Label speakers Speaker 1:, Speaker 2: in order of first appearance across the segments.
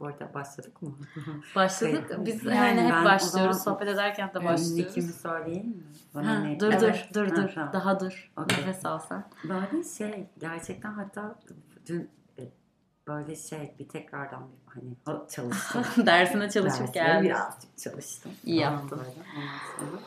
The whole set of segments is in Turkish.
Speaker 1: bu arada başladık mı?
Speaker 2: Başladık. Biz
Speaker 1: Yani
Speaker 2: yani hep başlıyoruz.
Speaker 1: zaman-
Speaker 2: Sohbet ederken de başlıyoruz.
Speaker 1: Nick'imi söyleyeyim mi? Bana
Speaker 2: Ha,
Speaker 1: ne-
Speaker 2: dur
Speaker 1: Evet.
Speaker 2: dur dur
Speaker 1: Ha,
Speaker 2: dur.
Speaker 1: tamam.
Speaker 2: Daha dur.
Speaker 1: Okey.
Speaker 2: Nefes al sen.
Speaker 1: Böyle şey gerçekten hatta dün e, böyle şey bir tekrardan bir hani ha- çalıştım.
Speaker 2: Dersine çalışıp
Speaker 1: Dersine
Speaker 2: geldin.
Speaker 1: birazcık çalıştım.
Speaker 2: İyi yaptın.
Speaker 1: böyle.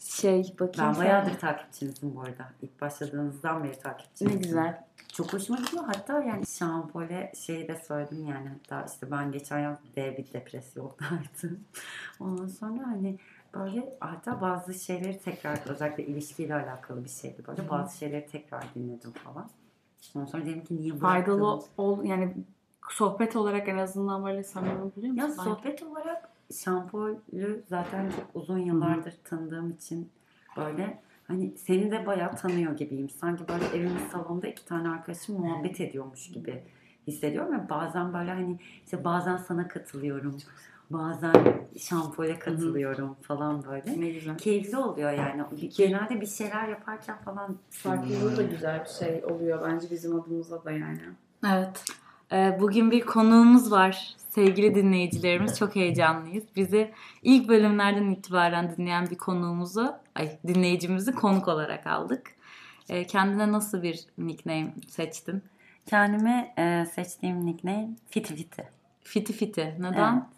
Speaker 2: Şey bakayım.
Speaker 1: Ben bayağıdır takipçinizim bu arada. İlk başladığınızdan beri takipçinizim.
Speaker 2: Ne güzel.
Speaker 1: Çok hoşuma gidiyor. Hatta yani şampole şeyi de söyledim yani. Hatta işte ben geçen yaz dev bir depresyondaydım. Ondan sonra hani böyle hatta bazı şeyleri tekrar özellikle ilişkiyle alakalı bir şeydi böyle. Bazı şeyleri tekrar dinledim falan. Ondan sonra dedim ki niye
Speaker 3: Faydalı
Speaker 1: bıraktım?
Speaker 3: ol yani sohbet olarak en azından böyle samimi buluyor
Speaker 1: Ya
Speaker 3: musun?
Speaker 1: sohbet olarak şampolü zaten çok uzun yıllardır tanıdığım için böyle hani seni de bayağı tanıyor gibiyim. Sanki böyle evimin salonunda iki tane arkadaşım muhabbet ediyormuş gibi hissediyorum ve bazen böyle hani işte bazen sana katılıyorum. Bazen şampole katılıyorum falan böyle.
Speaker 3: Ne güzel.
Speaker 1: Keyifli oluyor yani. Genelde bir şeyler yaparken falan
Speaker 3: Farklılığı da güzel bir şey oluyor bence bizim adımıza da yani.
Speaker 2: Evet. Ee, bugün bir konuğumuz var. Sevgili dinleyicilerimiz çok heyecanlıyız. Bizi ilk bölümlerden itibaren dinleyen bir konuğumuzu, ay dinleyicimizi konuk olarak aldık. Ee, kendine nasıl bir nickname seçtin?
Speaker 1: Kendime e, seçtiğim nickname Fiti Fiti.
Speaker 2: Fiti Fiti. Neden?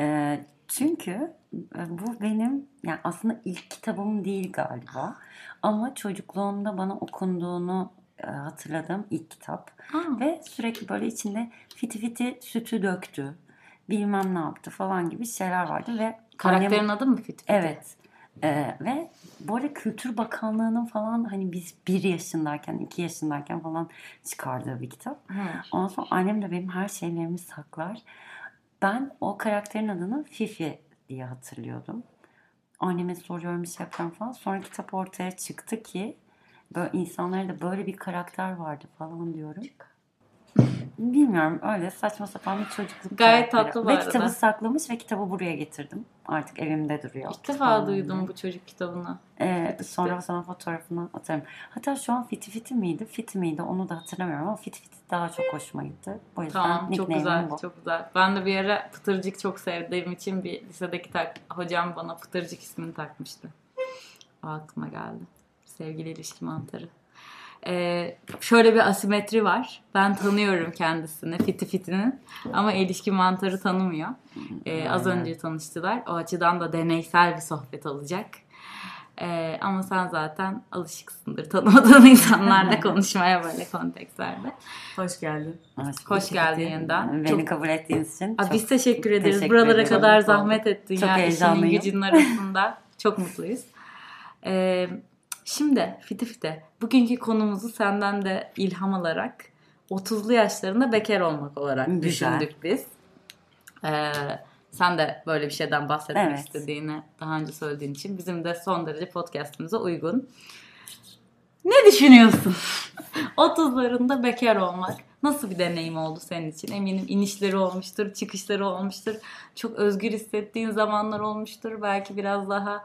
Speaker 1: Ee, çünkü e, bu benim yani aslında ilk kitabım değil galiba. Ama çocukluğumda bana okunduğunu hatırladığım ilk kitap.
Speaker 2: Ha.
Speaker 1: Ve sürekli böyle içinde fiti fiti sütü döktü. Bilmem ne yaptı falan gibi şeyler vardı ve
Speaker 2: Karakterin
Speaker 1: annem-
Speaker 2: adı mı Fiti Fiti?
Speaker 1: Evet. Ee, ve böyle Kültür Bakanlığı'nın falan hani biz bir yaşındayken, iki yaşındayken falan çıkardığı bir kitap.
Speaker 2: Ha.
Speaker 1: Ondan sonra annem de benim her şeylerimi saklar. Ben o karakterin adını Fifi diye hatırlıyordum. Anneme soruyorum bir şey yapıyorum falan. Sonra kitap ortaya çıktı ki böyle insanlara da böyle bir karakter vardı falan diyorum. Bilmiyorum öyle saçma sapan bir çocukluk
Speaker 2: Gayet
Speaker 1: karakteri.
Speaker 2: tatlı bu
Speaker 1: Ve
Speaker 2: arada.
Speaker 1: kitabı saklamış ve kitabı buraya getirdim. Artık evimde duruyor.
Speaker 2: İlk defa
Speaker 1: Falan
Speaker 2: duydum bu çocuk kitabını.
Speaker 1: Ee, sonra sana fotoğrafını atarım. Hatta şu an Fiti Fiti miydi? Fiti miydi? Onu da hatırlamıyorum ama Fiti Fiti daha çok hoşuma gitti. O yüzden
Speaker 2: Tamam çok
Speaker 1: nickname'im
Speaker 2: güzel
Speaker 1: bu.
Speaker 2: çok güzel. Ben de bir ara Pıtırcık çok sevdiğim için bir lisedeki tak, hocam bana Pıtırcık ismini takmıştı. O aklıma geldi. Sevgili ilişki mantarı. Ee, şöyle bir asimetri var. Ben tanıyorum kendisini Fiti Fiti'nin ama ilişki mantarı tanımıyor. Ee, az önce tanıştılar. O açıdan da deneysel bir sohbet olacak. Ee, ama sen zaten alışıksındır tanımadığın insanlarla konuşmaya böyle kontekslerde.
Speaker 3: Hoş geldin.
Speaker 1: Hoş,
Speaker 2: Hoş geldin yeniden.
Speaker 1: Beni
Speaker 2: Çok-
Speaker 1: kabul ettiğiniz için
Speaker 2: Aa,
Speaker 1: çok
Speaker 2: biz teşekkür ederiz.
Speaker 1: teşekkür
Speaker 2: Buralara
Speaker 1: ederim.
Speaker 2: kadar zahmet ettin
Speaker 1: Çok
Speaker 2: ya işinin
Speaker 1: heyecanlıyım.
Speaker 2: gücünün arasında. Çok mutluyuz. Ee, şimdi Fiti Fiti. Bugünkü konumuzu senden de ilham alarak 30'lu yaşlarında bekar olmak olarak
Speaker 1: Güzel.
Speaker 2: düşündük biz. Ee, sen de böyle bir şeyden bahsetmek
Speaker 1: Evet.
Speaker 2: istediğini daha önce söylediğin için bizim de son derece podcastımıza uygun. Ne düşünüyorsun? 30'larında bekar olmak nasıl bir deneyim oldu senin için? Eminim inişleri olmuştur, çıkışları olmuştur. Çok özgür hissettiğin zamanlar olmuştur. Belki biraz daha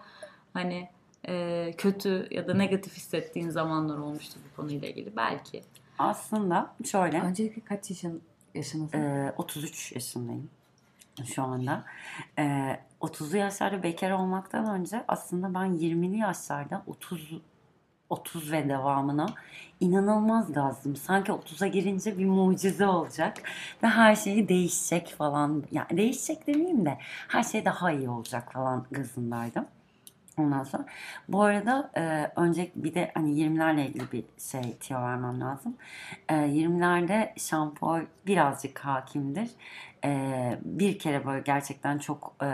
Speaker 2: hani e, kötü ya da negatif hissettiğin zamanlar olmuştur bu konuyla ilgili. Belki.
Speaker 1: Aslında şöyle
Speaker 3: Öncelikle kaç yaşın yaşındasın?
Speaker 1: e, 33 yaşındayım şu anda. E, 30'lu yaşlarda bekar olmaktan önce aslında ben 20'li yaşlarda 30 30 ve devamına inanılmaz gazdım. Sanki 30'a girince bir mucize olacak ve her şey değişecek falan. Yani değişecek demeyeyim de her şey daha iyi olacak falan gazındaydım. Ondan sonra bu arada e, önce bir de hani 20'lerle ilgili bir şey tiyo vermem lazım. E, 20'lerde şampol birazcık hakimdir. E, bir kere böyle gerçekten çok e,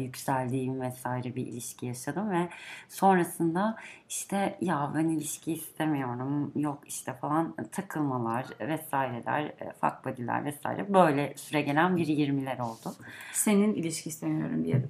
Speaker 1: yükseldiğim vesaire bir ilişki yaşadım ve sonrasında işte ya ben ilişki istemiyorum yok işte falan takılmalar vesaireler, e, fuck buddy'ler vesaire böyle süre gelen bir 20'ler oldu.
Speaker 3: Senin ilişki istemiyorum diye.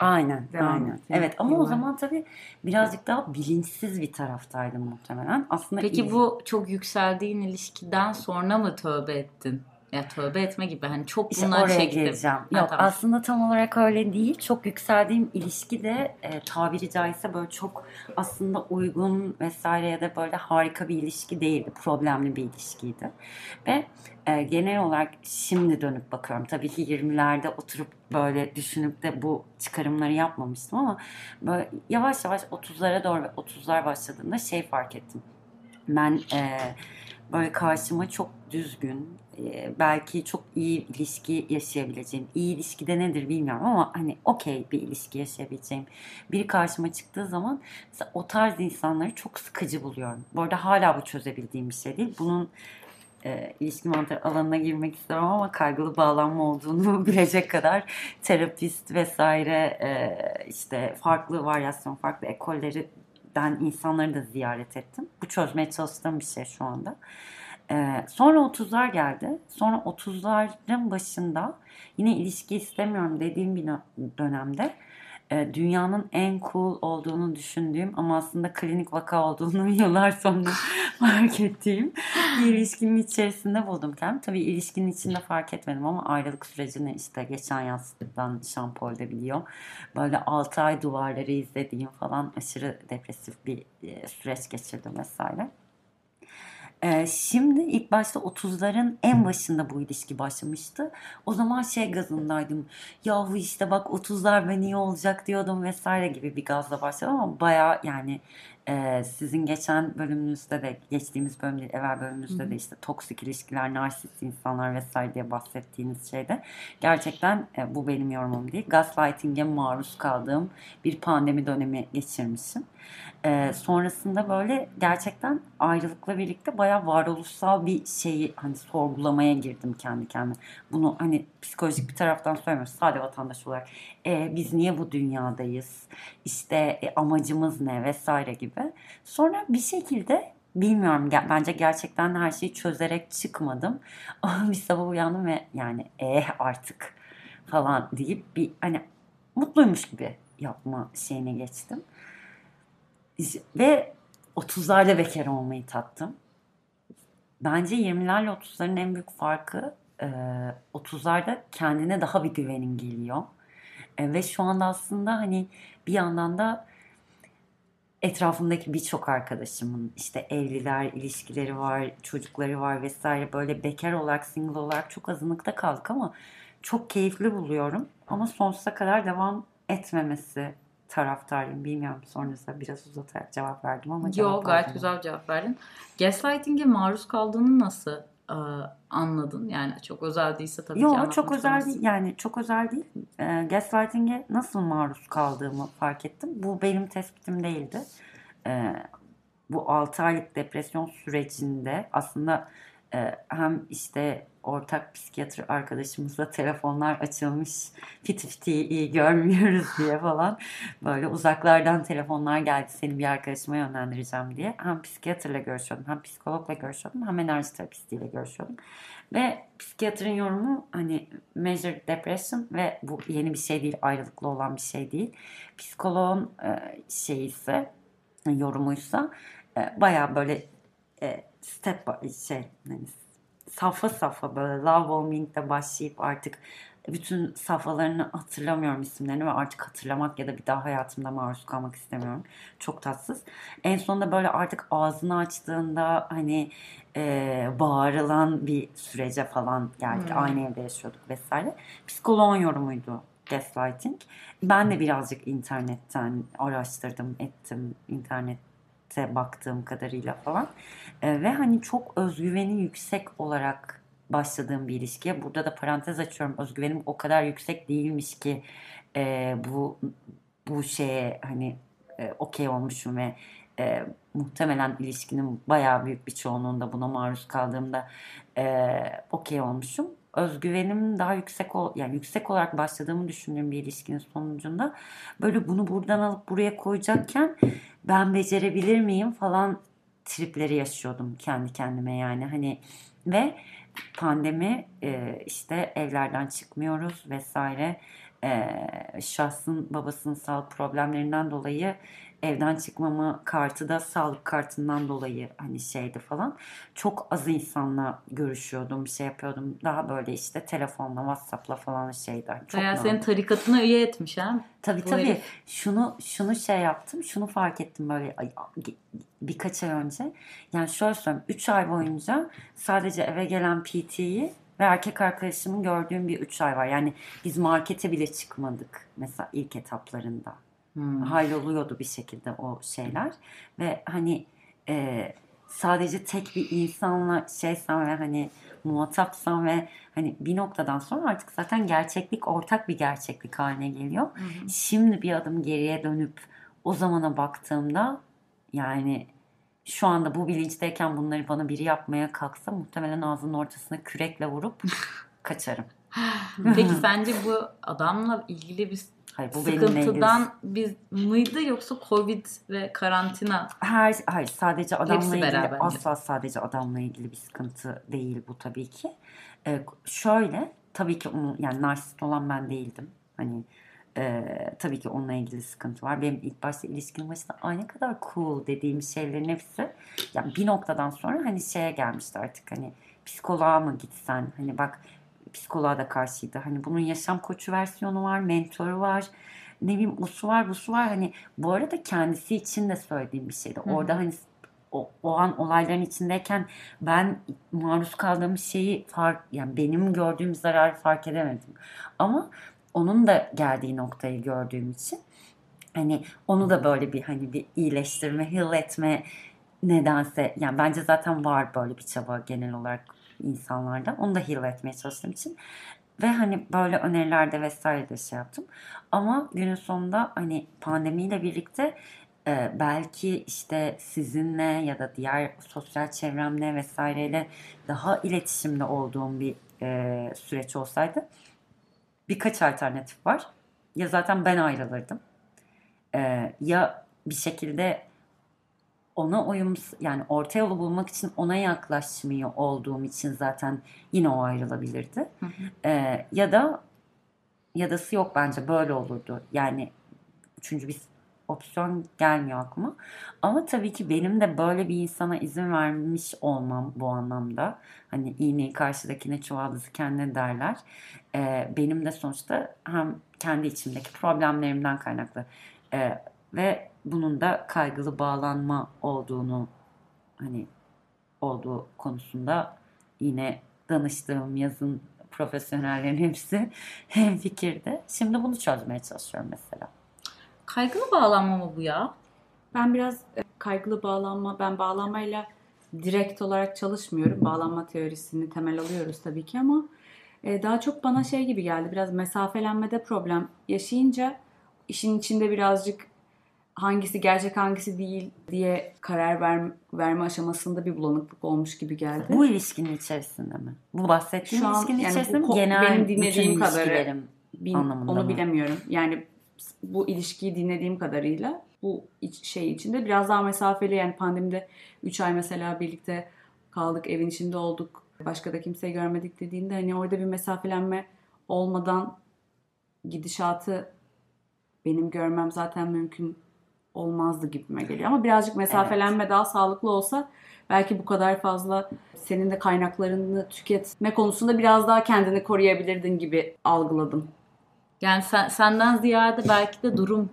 Speaker 1: Aynen,
Speaker 3: Devam
Speaker 1: aynen.
Speaker 3: et.
Speaker 1: Evet ama o zaman tabii birazcık daha bilinçsiz bir taraftaydım muhtemelen. Aslında
Speaker 2: Peki
Speaker 1: iyi-
Speaker 2: bu çok yükseldiğin ilişkiden sonra mı tövbe ettin? Ya tövbe etme gibi hani çok
Speaker 1: İşte
Speaker 2: bunlar
Speaker 1: oraya
Speaker 2: çektim.
Speaker 1: geleceğim.
Speaker 2: Ha,
Speaker 1: Yok
Speaker 2: tamam.
Speaker 1: aslında tam olarak öyle değil. Çok yükseldiğim ilişki de e, tabiri caizse böyle çok aslında uygun vesaire ya da böyle harika bir ilişki değildi. Problemli bir ilişkiydi. Ve e, genel olarak şimdi dönüp bakıyorum. Tabii ki 20'lerde oturup böyle düşünüp de bu çıkarımları yapmamıştım ama böyle yavaş yavaş 30'lara doğru ve 30'lar başladığında şey fark ettim. Ben e, böyle karşıma çok düzgün, e, belki çok iyi ilişki yaşayabileceğim. İyi ilişkide nedir bilmiyorum ama hani okey bir ilişki yaşayabileceğim. Biri karşıma çıktığı zaman o tarz insanları çok sıkıcı buluyorum. Bu arada hala bu çözebildiğim bir şey değil. Bunun e, ilişki mantığı alanına girmek istemem ama kaygılı bağlanma olduğunu bilecek kadar terapist vesaire e, işte farklı varyasyon, farklı ekollerden insanları da ziyaret ettim. Bu çözmeye çalıştığım bir şey şu anda. Ee, sonra 30'lar geldi. Sonra 30'ların başında yine ilişki istemiyorum dediğim bir dönemde e, dünyanın en cool olduğunu düşündüğüm ama aslında klinik vaka olduğunu yıllar sonra fark ettiğim bir ilişkinin içerisinde buldum kendimi. Tabii ilişkinin içinde fark etmedim ama ayrılık sürecini işte geçen yazdan Şampol'de biliyor. Böyle 6 ay duvarları izlediğim falan aşırı depresif bir e, süreç geçirdim vesaire. Ee, şimdi ilk başta 30'ların en başında bu ilişki başlamıştı. O zaman şey gazındaydım. Yahu işte bak 30'lar ben iyi olacak diyordum vesaire gibi bir gazla başladım ama baya yani e, sizin geçen bölümünüzde de geçtiğimiz bölüm değil, evvel bölümünüzde de işte toksik ilişkiler, narsist insanlar vesaire diye bahsettiğiniz şeyde gerçekten e, bu benim yorumum değil. Gaslighting'e maruz kaldığım bir pandemi dönemi geçirmişim. Ee, sonrasında böyle gerçekten ayrılıkla birlikte bayağı varoluşsal bir şeyi hani sorgulamaya girdim kendi kendime. Bunu hani psikolojik bir taraftan söylemiyorum. Sade vatandaş olarak e, biz niye bu dünyadayız? İşte e, amacımız ne vesaire gibi. Sonra bir şekilde bilmiyorum bence gerçekten her şeyi çözerek çıkmadım. Bir sabah uyandım ve yani eh artık falan deyip bir hani mutluymuş gibi yapma şeyine geçtim. Ve 30'larda bekar olmayı tattım. Bence 20'lerle 30'ların en büyük farkı 30'larda kendine daha bir güvenin geliyor. E, ve şu anda aslında hani bir yandan da etrafımdaki birçok arkadaşımın işte evliler, ilişkileri var, çocukları var vesaire böyle bekar olarak, single olarak çok azınlıkta kaldık ama çok keyifli buluyorum. Ama sonsuza kadar devam etmemesi taraftarıyım. Bilmiyorum sonrasında biraz uzatarak cevap verdim ama
Speaker 2: Yok gayet güzel cevap verdin. Gaslighting'e maruz kaldığını nasıl e, anladın? Yani çok özel değilse tabii
Speaker 1: Yok,
Speaker 2: ki
Speaker 1: Yok çok özel değil. Yani çok özel değil. E, gaslighting'e nasıl maruz kaldığımı fark ettim. Bu benim tespitim değildi. E, bu 6 aylık depresyon sürecinde aslında e, hem işte ortak psikiyatri arkadaşımızla telefonlar açılmış. Fiti fiti iyi görmüyoruz diye falan. Böyle uzaklardan telefonlar geldi. Seni bir arkadaşıma yönlendireceğim diye. Hem psikiyatrla görüşüyordum hem psikologla görüşüyordum hem enerji terapistiyle görüşüyordum. Ve psikiyatrin yorumu hani major depression ve bu yeni bir şey değil ayrılıklı olan bir şey değil. Psikoloğun e, şeyi ise yorumuysa e, baya böyle e, step şey yani safha safha böyle Love Bombing'de başlayıp artık bütün safhalarını hatırlamıyorum isimlerini ve artık hatırlamak ya da bir daha hayatımda maruz kalmak istemiyorum. Çok tatsız. En sonunda böyle artık ağzını açtığında hani e, bağırılan bir sürece falan geldik. Hmm. Aynı evde yaşıyorduk vesaire. Psikoloğun yorumuydu gaslighting. Ben de birazcık internetten araştırdım, ettim. internet baktığım kadarıyla falan. E, ve hani çok özgüveni yüksek olarak başladığım bir ilişkiye. Burada da parantez açıyorum. Özgüvenim o kadar yüksek değilmiş ki e, bu bu şeye hani e, okey olmuşum ve e, muhtemelen ilişkinin bayağı büyük bir çoğunluğunda buna maruz kaldığımda e, okey olmuşum. Özgüvenim daha yüksek ol yani yüksek olarak başladığımı düşündüğüm bir ilişkinin sonucunda böyle bunu buradan alıp buraya koyacakken ben becerebilir miyim falan tripleri yaşıyordum kendi kendime yani. Hani ve pandemi işte evlerden çıkmıyoruz vesaire. E, şahsın babasının sağlık problemlerinden dolayı evden çıkmama kartı da sağlık kartından dolayı hani şeydi falan. Çok az insanla görüşüyordum, bir şey yapıyordum. Daha böyle işte telefonla, WhatsApp'la falan şeyden. Çok
Speaker 2: Bayağı senin tarikatına üye etmiş ha.
Speaker 1: Tabii
Speaker 2: Bu
Speaker 1: tabii.
Speaker 2: herif.
Speaker 1: Şunu şunu şey yaptım. Şunu fark ettim böyle birkaç ay önce. Yani şöyle söyleyeyim. 3 ay boyunca sadece eve gelen PT'yi ve erkek arkadaşımın gördüğüm bir 3 ay var. Yani biz markete bile çıkmadık mesela ilk etaplarında.
Speaker 2: Hmm.
Speaker 1: Halloluyordu bir şekilde o şeyler. Ve hani e, sadece tek bir insanla şeysen ve hani muhatapsan ve hani bir noktadan sonra artık zaten gerçeklik ortak bir gerçeklik haline geliyor. Şimdi bir adım geriye dönüp o zamana baktığımda yani şu anda bu bilinçteyken bunları bana biri yapmaya kalksa muhtemelen ağzının ortasına kürekle vurup kaçarım.
Speaker 2: Peki sence bu adamla ilgili bir
Speaker 1: Hayır bu
Speaker 2: sıkıntıdan biz mıydı yoksa Covid ve karantina?
Speaker 1: Her, hayır sadece adamla
Speaker 2: Hepsi
Speaker 1: ilgili
Speaker 2: beraber
Speaker 1: asla sadece adamla ilgili bir sıkıntı değil bu tabii ki. Ee, şöyle tabii ki onu yani narsist olan ben değildim. Hani e, tabii ki onunla ilgili sıkıntı var. Benim ilk başta ilişkinin başında ay ne kadar cool dediğim şeylerin hepsi yani bir noktadan sonra hani şeye gelmişti artık hani psikoloğa mı gitsen hani bak psikoloğa da karşıydı. Hani bunun yaşam koçu versiyonu var, mentoru var. Ne bileyim usu var, busu var. Hani bu arada kendisi için de söylediğim bir şeydi.
Speaker 2: hı.
Speaker 1: Orada hani o, o an olayların içindeyken ben maruz kaldığım şeyi fark yani benim gördüğüm zararı fark edemedim. Ama onun da geldiği noktayı gördüğüm için hani onu da böyle bir hani bir iyileştirme, heal etme nedense yani bence zaten var böyle bir çaba genel olarak insanlarda. Onu da heal etmeye çalıştığım için ve hani böyle önerilerde vesaire de şey yaptım. Ama günün sonunda hani pandemiyle birlikte e, belki işte sizinle ya da diğer sosyal çevremle vesaireyle daha iletişimde olduğum bir e, süreç olsaydı birkaç alternatif var. Ya zaten ben ayrılırdım. E, ya bir şekilde ona uyum yani orta yolu bulmak için ona yaklaşmıyor olduğum için zaten yine o ayrılabilirdi.
Speaker 2: Hı hı.
Speaker 1: E, ya da yadası yok bence böyle olurdu. Yani üçüncü bir opsiyon gelmiyor aklıma. Ama tabii ki benim de böyle bir insana izin vermiş olmam bu anlamda. Hani iğneyi karşıdakine çuvaldızı kendine derler. Ee, benim de sonuçta hem kendi içimdeki problemlerimden kaynaklı ee, ve bunun da kaygılı bağlanma olduğunu hani olduğu konusunda yine danıştığım yazın profesyonellerin hepsi hemfikirdi. Şimdi bunu çözmeye çalışıyorum mesela.
Speaker 2: Kaygılı bağlanma mı bu ya?
Speaker 3: Ben biraz e, kaygılı bağlanma, ben bağlanmayla direkt olarak çalışmıyorum. Bağlanma teorisini temel alıyoruz tabii ki ama e, daha çok bana şey gibi geldi. Biraz mesafelenmede problem yaşayınca işin içinde birazcık hangisi gerçek hangisi değil diye karar ver, verme aşamasında bir bulanıklık olmuş gibi geldi.
Speaker 1: Bu ilişkinin içerisinde mi? Bu bahsettiğin
Speaker 3: Şu an
Speaker 1: ilişkinin
Speaker 3: yani
Speaker 1: içerisinde mi? Genel
Speaker 3: benim dinlediğim kadarı-
Speaker 1: anlamında
Speaker 3: onu
Speaker 1: mı?
Speaker 3: bilemiyorum. Yani bu ilişkiyi dinlediğim kadarıyla bu şey içinde biraz daha mesafeli yani pandemide 3 ay mesela birlikte kaldık, evin içinde olduk. Başka da kimseyi görmedik dediğinde hani orada bir mesafelenme olmadan gidişatı benim görmem zaten mümkün olmazdı gibime geliyor. Ama birazcık mesafelenme daha sağlıklı olsa belki bu kadar fazla senin de kaynaklarını tüketme konusunda biraz daha kendini koruyabilirdin gibi algıladım.
Speaker 2: Yani sen, senden ziyade belki de durum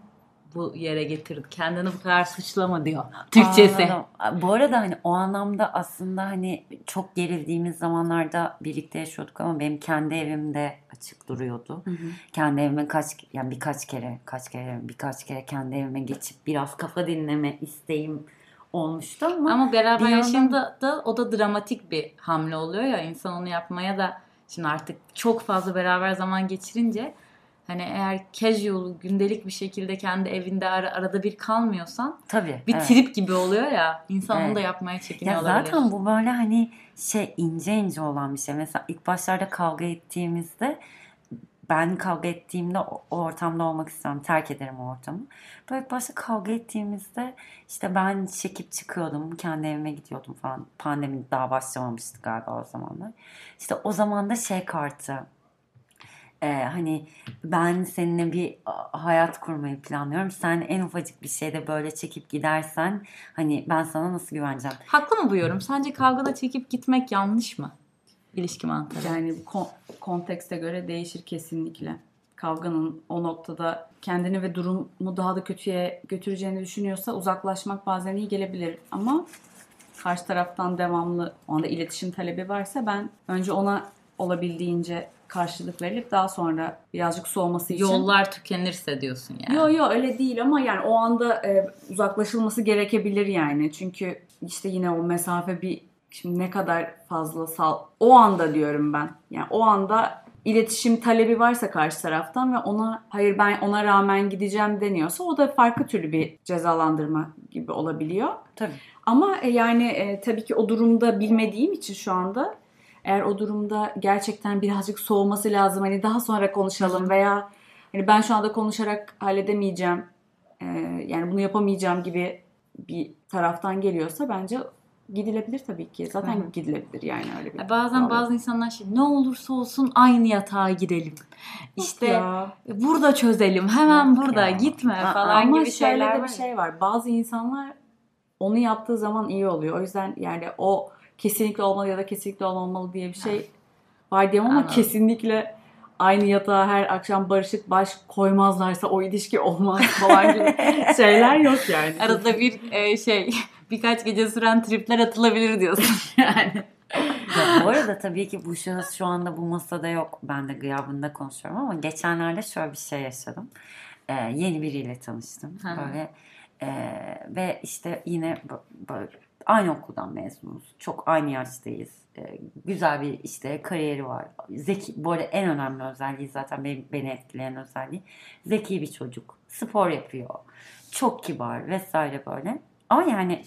Speaker 2: bu yere getirdi. Kendini bu kadar suçlama diyor. Türkçesi.
Speaker 1: Anladım. Bu arada hani o anlamda aslında hani çok gerildiğimiz zamanlarda birlikte yaşıyorduk ama benim kendi evimde açık duruyordu. Kendi evime kaç yani birkaç kere kaç kere birkaç kere kendi evime geçip biraz kafa dinleme isteğim olmuştu ama,
Speaker 2: Ama beraber
Speaker 1: yandan-
Speaker 2: da o da dramatik bir hamle oluyor ya insan onu yapmaya da şimdi artık çok fazla beraber zaman geçirince hani eğer casual gündelik bir şekilde kendi evinde ara- arada bir kalmıyorsan
Speaker 1: tabii
Speaker 2: bir
Speaker 1: evet.
Speaker 2: trip gibi oluyor ya insan onu
Speaker 1: Evet.
Speaker 2: da yapmaya çekiniyor
Speaker 1: Ya
Speaker 2: olabilir.
Speaker 1: zaten bu böyle hani şey ince ince olan bir şey. Mesela ilk başlarda kavga ettiğimizde ben kavga ettiğimde o, o ortamda olmak istemem. Terk ederim o ortamı. Böyle başta kavga ettiğimizde işte ben çekip çıkıyordum. Kendi evime gidiyordum falan. Pandemi daha başlamamıştı galiba o zamanlar. İşte o zaman da şey kartı Ee, hani ben seninle bir hayat kurmayı planlıyorum. Sen en ufacık bir şeyde böyle çekip gidersen hani ben sana nasıl güveneceğim?
Speaker 2: Haklı mı bu yorum? Sence kavgada çekip gitmek yanlış mı? İlişki mantığı.
Speaker 3: Yani bu kon- kontekste göre değişir kesinlikle. Kavganın o noktada kendini ve durumu daha da kötüye götüreceğini düşünüyorsa uzaklaşmak bazen iyi gelebilir. Ama karşı taraftan devamlı o anda iletişim talebi varsa ben önce ona olabildiğince karşılık verilip daha sonra birazcık soğuması için
Speaker 2: Yollar tükenirse diyorsun yani.
Speaker 3: Yo yo öyle değil ama yani o anda e, uzaklaşılması gerekebilir yani. Çünkü işte yine o mesafe bir şimdi ne kadar fazla sal o anda diyorum ben. Yani o anda iletişim talebi varsa karşı taraftan ve ona hayır ben ona rağmen gideceğim deniyorsa o da farklı türlü bir cezalandırma gibi olabiliyor.
Speaker 1: Tabii.
Speaker 3: Ama e, yani e, tabii ki o durumda bilmediğim için şu anda eğer o durumda gerçekten birazcık soğuması lazım hani daha sonra konuşalım veya hani ben şu anda konuşarak halledemeyeceğim e, yani bunu yapamayacağım gibi bir taraftan geliyorsa bence gidilebilir tabii ki. Zaten
Speaker 2: Hı
Speaker 3: gidilebilir yani öyle bir.
Speaker 2: Ya Bazen
Speaker 3: bağlı.
Speaker 2: bazı insanlar şey ne olursa olsun aynı yatağa girelim. İşte
Speaker 3: Ya.
Speaker 2: burada çözelim. Hemen
Speaker 1: Yok
Speaker 2: burada
Speaker 1: ya.
Speaker 2: gitme falan
Speaker 3: Ama
Speaker 2: gibi şeyler
Speaker 3: de
Speaker 2: var.
Speaker 3: bir şey var. Bazı insanlar onu yaptığı zaman iyi oluyor. O yüzden yani o kesinlikle olmalı ya da kesinlikle olmamalı diye bir şey var diyemem ama
Speaker 2: Anladım.
Speaker 3: kesinlikle aynı yatağa her akşam barışık baş koymazlarsa o ilişki olmaz falan gibi şeyler yok yani.
Speaker 2: Arada bir e, şey birkaç gece süren tripler atılabilir diyorsun yani.
Speaker 1: Ya bu arada tabii ki bu şahıs şu anda bu masada yok. Ben de gıyabında konuşuyorum ama geçenlerde şöyle bir şey yaşadım. Ee, yeni biriyle tanıştım. Böyle e, ve işte yine bö- böyle aynı okuldan mezunuz. Çok aynı yaştayız. Ee, güzel bir işte kariyeri var. Zeki, bu arada en önemli özelliği zaten beni, beni etkileyen özelliği. Zeki bir çocuk. Spor yapıyor. Çok kibar vesaire böyle. Ama yani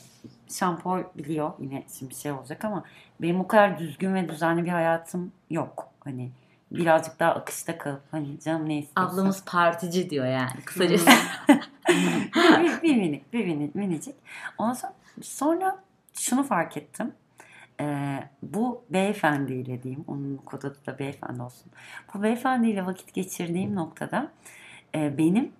Speaker 1: şampol biliyor yine şimdi bir şey olacak ama benim o kadar düzgün ve düzenli bir hayatım yok. Hani birazcık daha akışta kalıp hani canım ne istiyorsa.
Speaker 2: Ablamız partici diyor yani kısacası.
Speaker 1: bir, bir minik, bir minik, minicik. Ondan sonra, sonra şunu fark ettim. Ee, bu beyefendiyle diyeyim, onun kod adı da beyefendi olsun. Bu beyefendiyle vakit geçirdiğim noktada e, benim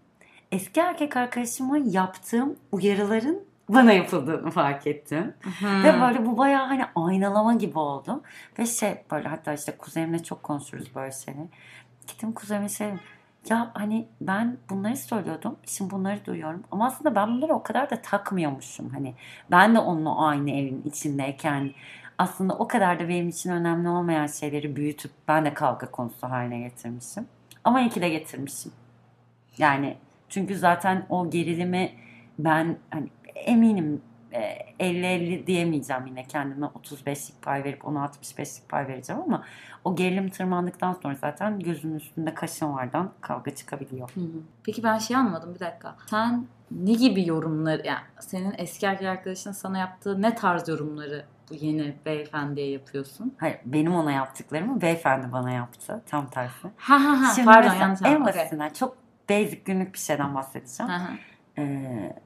Speaker 1: eski erkek arkadaşıma yaptığım uyarıların bana yapıldığını fark ettim.
Speaker 2: Hmm.
Speaker 1: Ve böyle bu bayağı hani aynalama gibi oldu. Ve şey böyle hatta işte kuzenimle çok konuşuruz böyle şeyleri. Gittim kuzenime şey ya hani ben bunları söylüyordum. Şimdi bunları duyuyorum. Ama aslında ben bunları o kadar da takmıyormuşum. Hani ben de onunla aynı evin içindeyken aslında o kadar da benim için önemli olmayan şeyleri büyütüp ben de kavga konusu haline getirmişim. Ama iyi ki de getirmişim. Yani çünkü zaten o gerilimi ben hani eminim 50-50 diyemeyeceğim yine kendime 35'lik pay verip ona 65'lik pay vereceğim ama o gerilim tırmandıktan sonra zaten gözünün üstünde kaşın vardan kavga çıkabiliyor.
Speaker 3: Hı hı.
Speaker 2: Peki ben şey anlamadım bir dakika. Sen ne gibi yorumlar yani senin eski erkek arkadaşın sana yaptığı ne tarz yorumları bu yeni beyefendiye yapıyorsun?
Speaker 1: Hayır benim ona yaptıklarımı beyefendi bana yaptı. Tam tersi.
Speaker 2: Ha ha ha
Speaker 1: Şimdi
Speaker 2: pardon yanlış
Speaker 1: en basitinden çok basic günlük bir şeyden bahsedeceğim.
Speaker 2: Ha ha.
Speaker 1: Ee,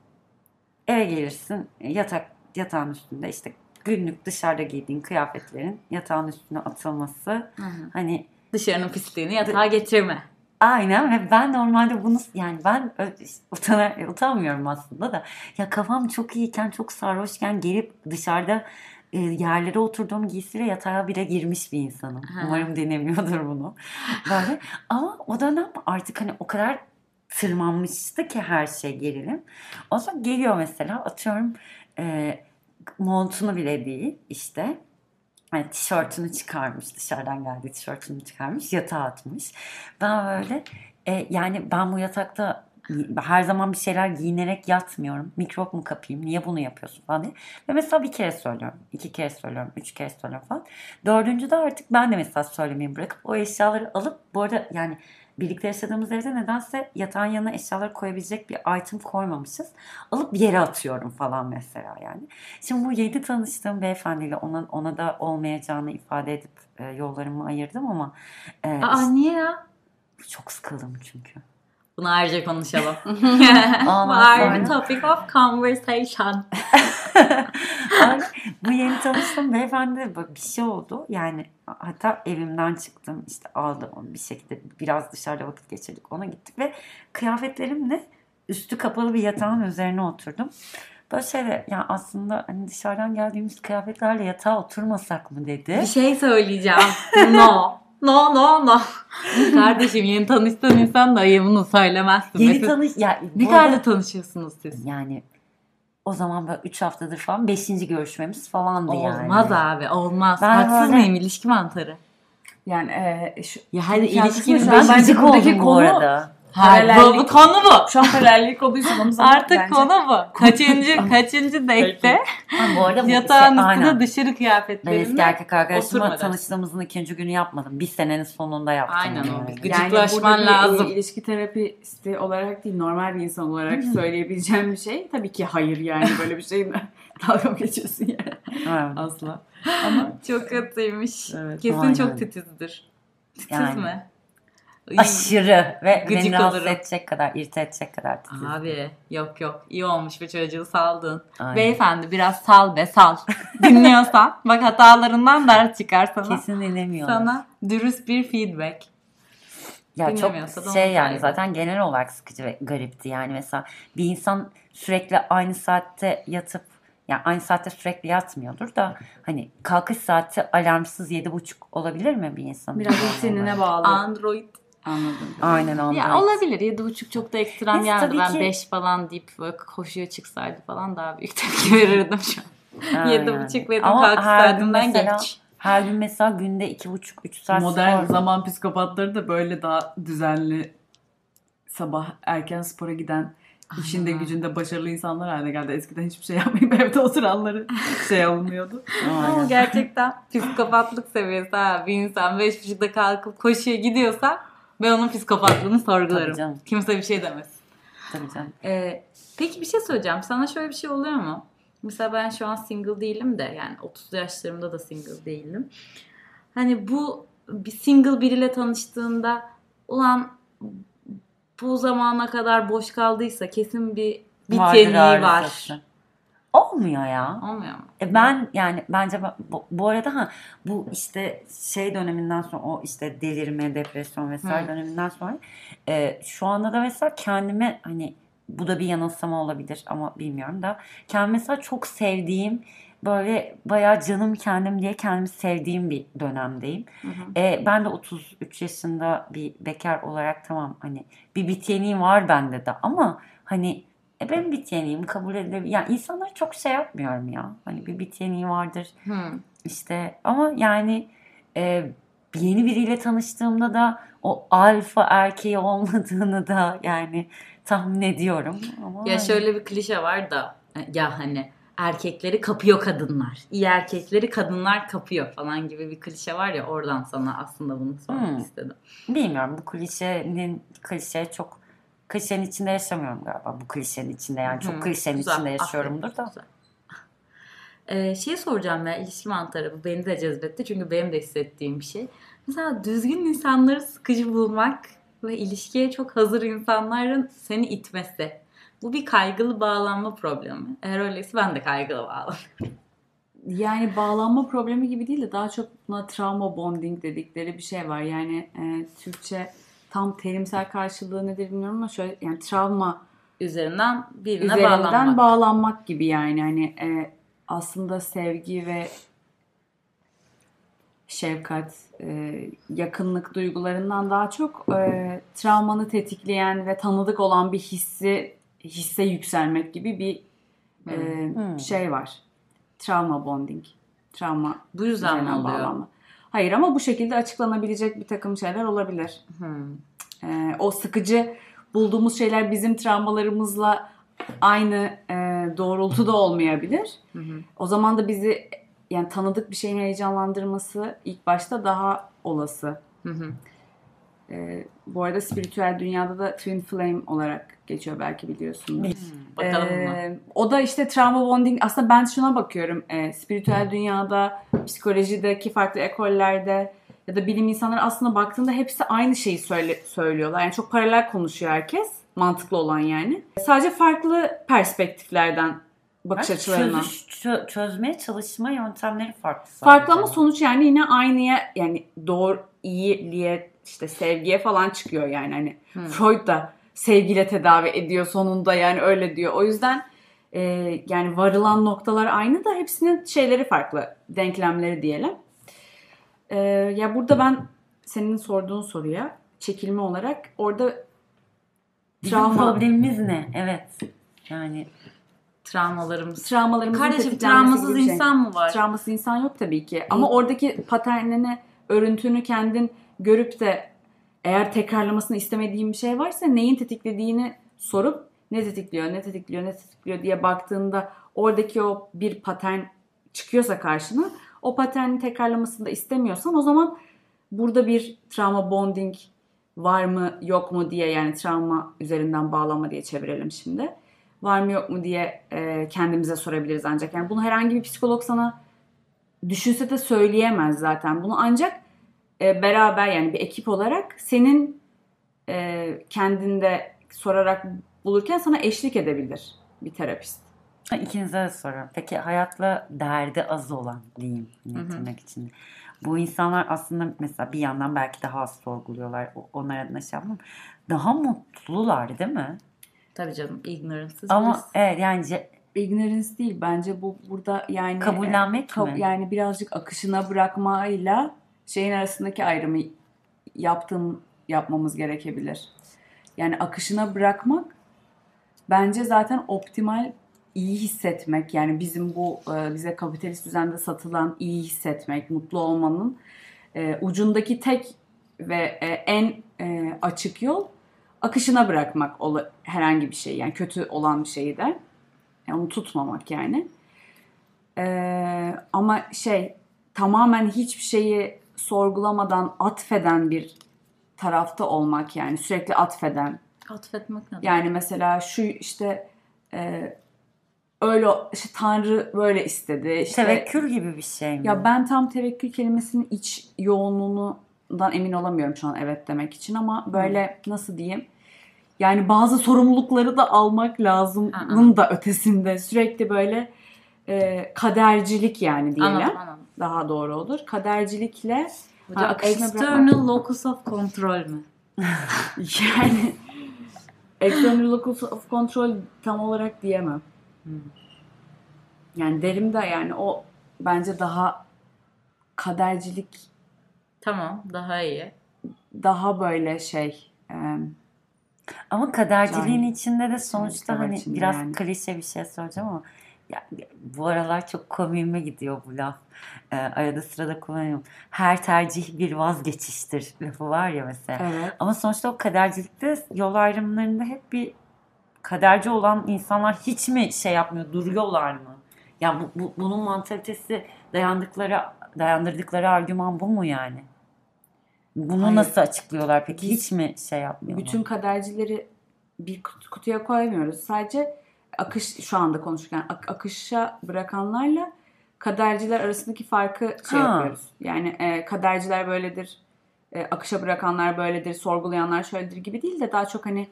Speaker 1: eve gelirsin yatak yatağın üstünde işte günlük dışarıda giydiğin kıyafetlerin yatağın üstüne atılması
Speaker 2: Hı hı.
Speaker 1: hani
Speaker 2: Dışarının pisliğini yatağa getirme.
Speaker 1: Aynen ve ben normalde bunu yani ben utana, utanmıyorum aslında da ya kafam çok iyiyken çok sarhoşken gelip dışarıda e, yerlere oturduğum giysiyle yatağa bile girmiş bir insanım.
Speaker 2: Ha.
Speaker 1: Umarım denemiyordur bunu. Böyle ama o dönem artık hani o kadar tırmanmıştı ki her şey gerilim. O zaman geliyor mesela atıyorum e, montunu bile değil işte yani tişörtünü çıkarmış dışarıdan geldi tişörtünü çıkarmış yatağa atmış. Ben böyle e, yani ben bu yatakta her zaman bir şeyler giyinerek yatmıyorum. Mikrop mu kapayım? Niye bunu yapıyorsun falan diye. Ve mesela bir kere söylüyorum. iki kere söylüyorum. Üç kere söylüyorum falan. Dördüncüde artık ben de mesela söylemeyi bırakıp o eşyaları alıp bu arada yani birlikte yaşadığımız evde nedense yatağın yanına eşyaları koyabilecek bir item koymamışız. Alıp yere atıyorum falan mesela yani. Şimdi bu yedi tanıştığım beyefendiyle ona, ona da olmayacağını ifade edip e, yollarımı ayırdım ama e,
Speaker 2: Aa niye ya?
Speaker 1: çok sıkıldım çünkü.
Speaker 2: Bunu ayrıca konuşalım.
Speaker 1: Sonra-
Speaker 2: topic of conversation.
Speaker 1: Ay, bu yeni tanıştığım beyefendi böyle bir şey oldu. Yani hatta evimden çıktım işte aldım onu bir şekilde biraz dışarıda vakit geçirdik ona gittik ve kıyafetlerimle üstü kapalı bir yatağın üzerine oturdum. Böyle şeyde yani aslında hani dışarıdan geldiğimiz kıyafetlerle yatağa oturmasak mı dedi.
Speaker 2: Bir şey söyleyeceğim. No. No no no. Kardeşim yeni tanıştığın insan da "Ay, bunu söylemezsin.
Speaker 1: Yeni
Speaker 2: Mesela
Speaker 1: tanış ya
Speaker 2: ne kadar tanışıyorsunuz siz?
Speaker 1: yani o zaman böyle 3 haftadır falan 5. görüşmemiz falandı yani.
Speaker 2: Olmaz abi olmaz.
Speaker 1: Ben
Speaker 2: Haksız
Speaker 1: böyle-
Speaker 2: mıyım ilişki mantarı?
Speaker 3: Yani e, şu,
Speaker 2: Ya hadi
Speaker 3: Kendisi
Speaker 2: ilişkinin
Speaker 1: Ben
Speaker 3: bence buradaki
Speaker 1: oldum bu
Speaker 3: konu-
Speaker 1: arada.
Speaker 2: Hayır, bu,
Speaker 3: Paralellik.
Speaker 2: bu konu bu.
Speaker 3: şu an paralellik konuşmamız
Speaker 2: Artık
Speaker 3: bence-
Speaker 2: konu bu. Kaçıncı kaçıncı
Speaker 1: Ha, bu arada
Speaker 2: yatağın
Speaker 1: şey-
Speaker 2: üstüne
Speaker 1: aynen.
Speaker 2: dışarı
Speaker 1: Ben eski erkek arkadaşımla
Speaker 2: oturmadı.
Speaker 1: tanıştığımızın ikinci günü yapmadım. Bir senenin sonunda yaptım.
Speaker 2: Aynen o.
Speaker 1: yani.
Speaker 2: Bir
Speaker 3: Yani
Speaker 2: Gıcıklaşman
Speaker 3: burada bir,
Speaker 2: lazım.
Speaker 3: e, ilişki terapisti olarak değil normal bir insan olarak söyleyebileceğim bir şey. Tabii ki hayır yani böyle bir şeyin dalga mı geçiyorsun yani.
Speaker 1: Evet.
Speaker 3: Asla. Ama
Speaker 2: Çok kötüymüş.
Speaker 3: Evet,
Speaker 2: Kesin
Speaker 1: aynen.
Speaker 2: çok titizdir. Titiz
Speaker 1: Yani.
Speaker 2: mi?
Speaker 1: Aşırı ve
Speaker 2: Gıcık
Speaker 1: beni rahatsız
Speaker 2: olurum.
Speaker 1: edecek kadar, irite edecek kadar titiz.
Speaker 2: Abi yok yok iyi olmuş bir çocuğu saldın.
Speaker 1: Aynen.
Speaker 2: Beyefendi biraz sal be sal. Dinliyorsan bak hatalarından ders çıkar sana.
Speaker 1: Kesin dinlemiyor.
Speaker 2: Sana dürüst bir feedback.
Speaker 1: Ya çok şey yani
Speaker 2: kaybeder.
Speaker 1: zaten genel olarak sıkıcı ve garipti. Yani mesela bir insan sürekli aynı saatte yatıp yani aynı saatte sürekli yatmıyordur da hani kalkış saati alarmsız yedi buçuk olabilir mi bir insanın?
Speaker 3: biraz rutinine bağlı.
Speaker 2: Android.
Speaker 3: Anladım.
Speaker 1: Aynen Android.
Speaker 2: Ya olabilir. Yedi buçuk çok da ekstrem
Speaker 1: Biz
Speaker 2: geldi. Ben
Speaker 1: ki-
Speaker 2: beş falan deyip koşuya çıksaydı falan daha büyük tepki verirdim şu an. Yedi buçuk
Speaker 1: her gün
Speaker 2: saatimden
Speaker 1: mesela-
Speaker 2: geç.
Speaker 1: Her gün mesela günde iki buçuk, üç saat
Speaker 3: Modern
Speaker 1: spor.
Speaker 3: zaman psikopatları da böyle daha düzenli sabah erken spora giden işinde
Speaker 2: Aynen.
Speaker 3: gücünde başarılı insanlar haline geldi. Eskiden hiçbir şey yapmayıp evde oturanları şey alınıyordu.
Speaker 2: Ama gerçekten psikopatlık seviyesi ha. Bir insan beş buçukta kalkıp koşuya gidiyorsa ben onun psikopatlığını sorgularım.
Speaker 1: Tabii canım.
Speaker 2: Kimse bir şey demez.
Speaker 1: Tabii canım.
Speaker 2: Ee, peki bir şey söyleyeceğim. Sana şöyle bir şey oluyor mu? Mesela ben şu an single değilim de yani 30 yaşlarımda da single değilim. Hani bu bir single biriyle tanıştığında ulan bu zamana kadar boş kaldıysa kesin bir
Speaker 1: Vardır
Speaker 2: biteniği var.
Speaker 1: Olmuyor ya.
Speaker 2: Olmuyor mu?
Speaker 1: E ben yani bence ben- bu, bu arada ha bu işte şey döneminden sonra o işte delirme, depresyon vesaire
Speaker 2: Hı.
Speaker 1: döneminden sonra e, şu anda da mesela kendime hani bu da bir yanılsama olabilir ama bilmiyorum da kendimi mesela çok sevdiğim böyle bayağı canım kendim diye kendimi sevdiğim bir dönemdeyim.
Speaker 2: Hı hı.
Speaker 1: E, ben de 33 yaşında bir bekar olarak tamam hani bir biteniğim var bende de ama hani e, ben biteniğim kabul edilebilir. Yani insanlar çok şey yapmıyorum ya. Hani bir biteniği vardır
Speaker 2: Hı.
Speaker 1: işte ama yani e, yeni biriyle tanıştığımda da o alfa erkeği olmadığını da yani tahmin ediyorum. Ama
Speaker 2: Ya
Speaker 1: hani-
Speaker 2: şöyle bir klişe var da ya hani erkekleri kapıyor kadınlar. İyi erkekleri kadınlar kapıyor falan gibi bir klişe var ya oradan sana aslında bunu sormak
Speaker 1: Hmm.
Speaker 2: istedim.
Speaker 1: Bilmiyorum bu klişenin klişe çok klişenin içinde yaşamıyorum galiba bu klişenin içinde yani çok
Speaker 2: Hı,
Speaker 1: klişenin
Speaker 2: güzel,
Speaker 1: içinde yaşıyorumdur da.
Speaker 2: güzel. Ee, şey soracağım ya ilişki mantarı bu beni de cezbetti çünkü benim de hissettiğim bir şey. Mesela düzgün insanları sıkıcı bulmak ve ilişkiye çok hazır insanların seni itmesi. Bu bir kaygılı bağlanma problemi. Eğer öyleyse ben de kaygılı bağlanıyorum.
Speaker 3: Yani bağlanma problemi gibi değil de daha çok buna travma bonding dedikleri bir şey var. Yani e, Türkçe tam terimsel karşılığı nedir bilmiyorum ama şöyle yani travma
Speaker 2: Üzerinden birine
Speaker 3: üzerinden
Speaker 2: bağlanmak.
Speaker 3: bağlanmak gibi yani hani e, aslında sevgi ve şefkat, e, yakınlık duygularından daha çok e, travmanı tetikleyen ve tanıdık olan bir hissi hisse yükselmek gibi bir e,
Speaker 1: Hmm.
Speaker 3: şey var. Travma bonding. Travma
Speaker 2: Bu yüzden mi oluyor?
Speaker 3: bağlanma. Hayır ama bu şekilde açıklanabilecek bir takım şeyler olabilir.
Speaker 2: Hmm.
Speaker 3: Ee, o sıkıcı bulduğumuz şeyler bizim travmalarımızla aynı e, doğrultuda olmayabilir.
Speaker 2: Hı hı.
Speaker 3: O zaman da bizi yani tanıdık bir şeyin heyecanlandırması ilk başta daha olası.
Speaker 2: Hı hı.
Speaker 3: Ee, bu arada spiritüel dünyada da twin flame olarak geçiyor belki biliyorsunuz.
Speaker 2: Bakalım mı?
Speaker 3: Ee, o da işte trauma bonding. Aslında ben şuna bakıyorum. Ee, spiritüel dünyada, psikolojideki farklı ekollerde ya da bilim insanları aslında baktığında hepsi aynı şeyi söyle, söylüyorlar. Yani çok paralel konuşuyor herkes. Mantıklı olan yani. Sadece farklı perspektiflerden bakış
Speaker 1: Evet,
Speaker 3: açılarından.
Speaker 1: çözüş- çö- çözmeye çalışma yöntemleri farklı.
Speaker 3: Farklı
Speaker 1: sadece.
Speaker 3: ama sonuç yani yine aynıya yani doğru iyiliğe işte sevgiye falan çıkıyor yani hani Freud da sevgiyle tedavi ediyor sonunda yani öyle diyor. O yüzden e, yani varılan noktalar aynı da hepsinin şeyleri farklı denklemleri diyelim. E, ya burada ben senin sorduğun soruya çekilme olarak orada
Speaker 1: Bizim
Speaker 3: travma-
Speaker 1: problemimiz ne? Evet. Yani
Speaker 2: Travmalarımız.
Speaker 3: travmalarımızın
Speaker 2: Kardeşim travmasız
Speaker 3: şey.
Speaker 2: insan mı var?
Speaker 3: Travmasız insan yok tabii ki. Ama oradaki paternini, örüntünü kendin görüp de eğer tekrarlamasını istemediğin bir şey varsa neyin tetiklediğini sorup ne tetikliyor, ne tetikliyor, ne tetikliyor diye baktığında oradaki o bir patern çıkıyorsa karşına o paternin tekrarlamasını da istemiyorsan o zaman burada bir travma bonding var mı yok mu diye yani travma üzerinden bağlama diye çevirelim şimdi. Var mı yok mu diye e, kendimize sorabiliriz ancak. Yani bunu herhangi bir psikolog sana düşünse de söyleyemez zaten. Bunu ancak e, beraber yani bir ekip olarak senin e, kendinde sorarak bulurken sana eşlik edebilir bir terapist.
Speaker 1: Ha, İkinize de soruyorum. Peki hayatla derdi az olan diyeyim tırnak içinde. Bu insanlar aslında mesela bir yandan belki daha az sorguluyorlar. O- Onlar adına şey yapmam. Daha mutlular değil mi?
Speaker 2: Tabii canım ignorance'ız
Speaker 1: Ama
Speaker 2: biz.
Speaker 1: evet yani ce-
Speaker 3: Ignorance değil bence bu burada yani
Speaker 1: Kabullenmek
Speaker 3: kab-
Speaker 1: mi?
Speaker 3: Yani birazcık akışına bırakmayla şeyin arasındaki ayrımı yaptığım yapmamız gerekebilir. Yani akışına bırakmak bence zaten optimal iyi hissetmek yani bizim bu e, bize kapitalist düzende satılan iyi hissetmek, mutlu olmanın e, ucundaki tek ve e, en açık yol akışına bırakmak herhangi bir şey yani kötü olan bir şeyi de yani onu tutmamak yani. Ama şey tamamen hiçbir şeyi sorgulamadan atfeden bir tarafta olmak yani sürekli atfeden.
Speaker 2: Atfetmek ne demek?
Speaker 3: Yani mesela şu işte e, öyle işte Tanrı böyle istedi. işte
Speaker 1: tevekkül gibi bir şey mi?
Speaker 3: ya ben tam tevekkül kelimesinin iç yoğunluğundan emin olamıyorum şu an evet demek için ama böyle nasıl diyeyim? Yani bazı sorumlulukları da almak lazımın da ötesinde sürekli böyle e, kadercilik yani diyelim.
Speaker 2: Anladım anladım.
Speaker 3: Daha doğru olur. Kadercilikle
Speaker 2: Hocam
Speaker 3: Ha,
Speaker 2: external locus of control mü?
Speaker 3: yani external locus of control tam olarak diyemem. Yani derim de yani o bence daha kadercilik
Speaker 2: Tamam daha iyi.
Speaker 3: daha böyle şey e,
Speaker 1: Ama kaderciliğin
Speaker 3: Yani-
Speaker 1: içinde de sonuçta hani biraz
Speaker 3: yani.
Speaker 1: klişe bir şey soracağım ama ya, bu aralar çok komiğime gidiyor bu laf. Ee, arada sırada kullanıyorum. Her tercih bir vazgeçiştir lafı var ya mesela.
Speaker 3: evet
Speaker 1: Ama sonuçta o kadercilikte yol ayrımlarında hep bir kaderci olan insanlar hiç mi şey yapmıyor, duruyorlar mı? Ya bu, bu- bunun mantalitesi dayandıkları dayandırdıkları argüman bu mu yani? Bunu
Speaker 3: Hayır.
Speaker 1: nasıl açıklıyorlar peki? Hiç mi şey yapmıyorlar?
Speaker 3: bütün kadercileri bir kut- kutuya koymuyoruz. Sadece akış şu anda konuşurken ak- akışa bırakanlarla kaderciler arasındaki farkı şey
Speaker 1: Ha.
Speaker 3: yapıyoruz. Yani e, kaderciler böyledir, e, akışa bırakanlar böyledir, sorgulayanlar şöyledir gibi değil de daha çok hani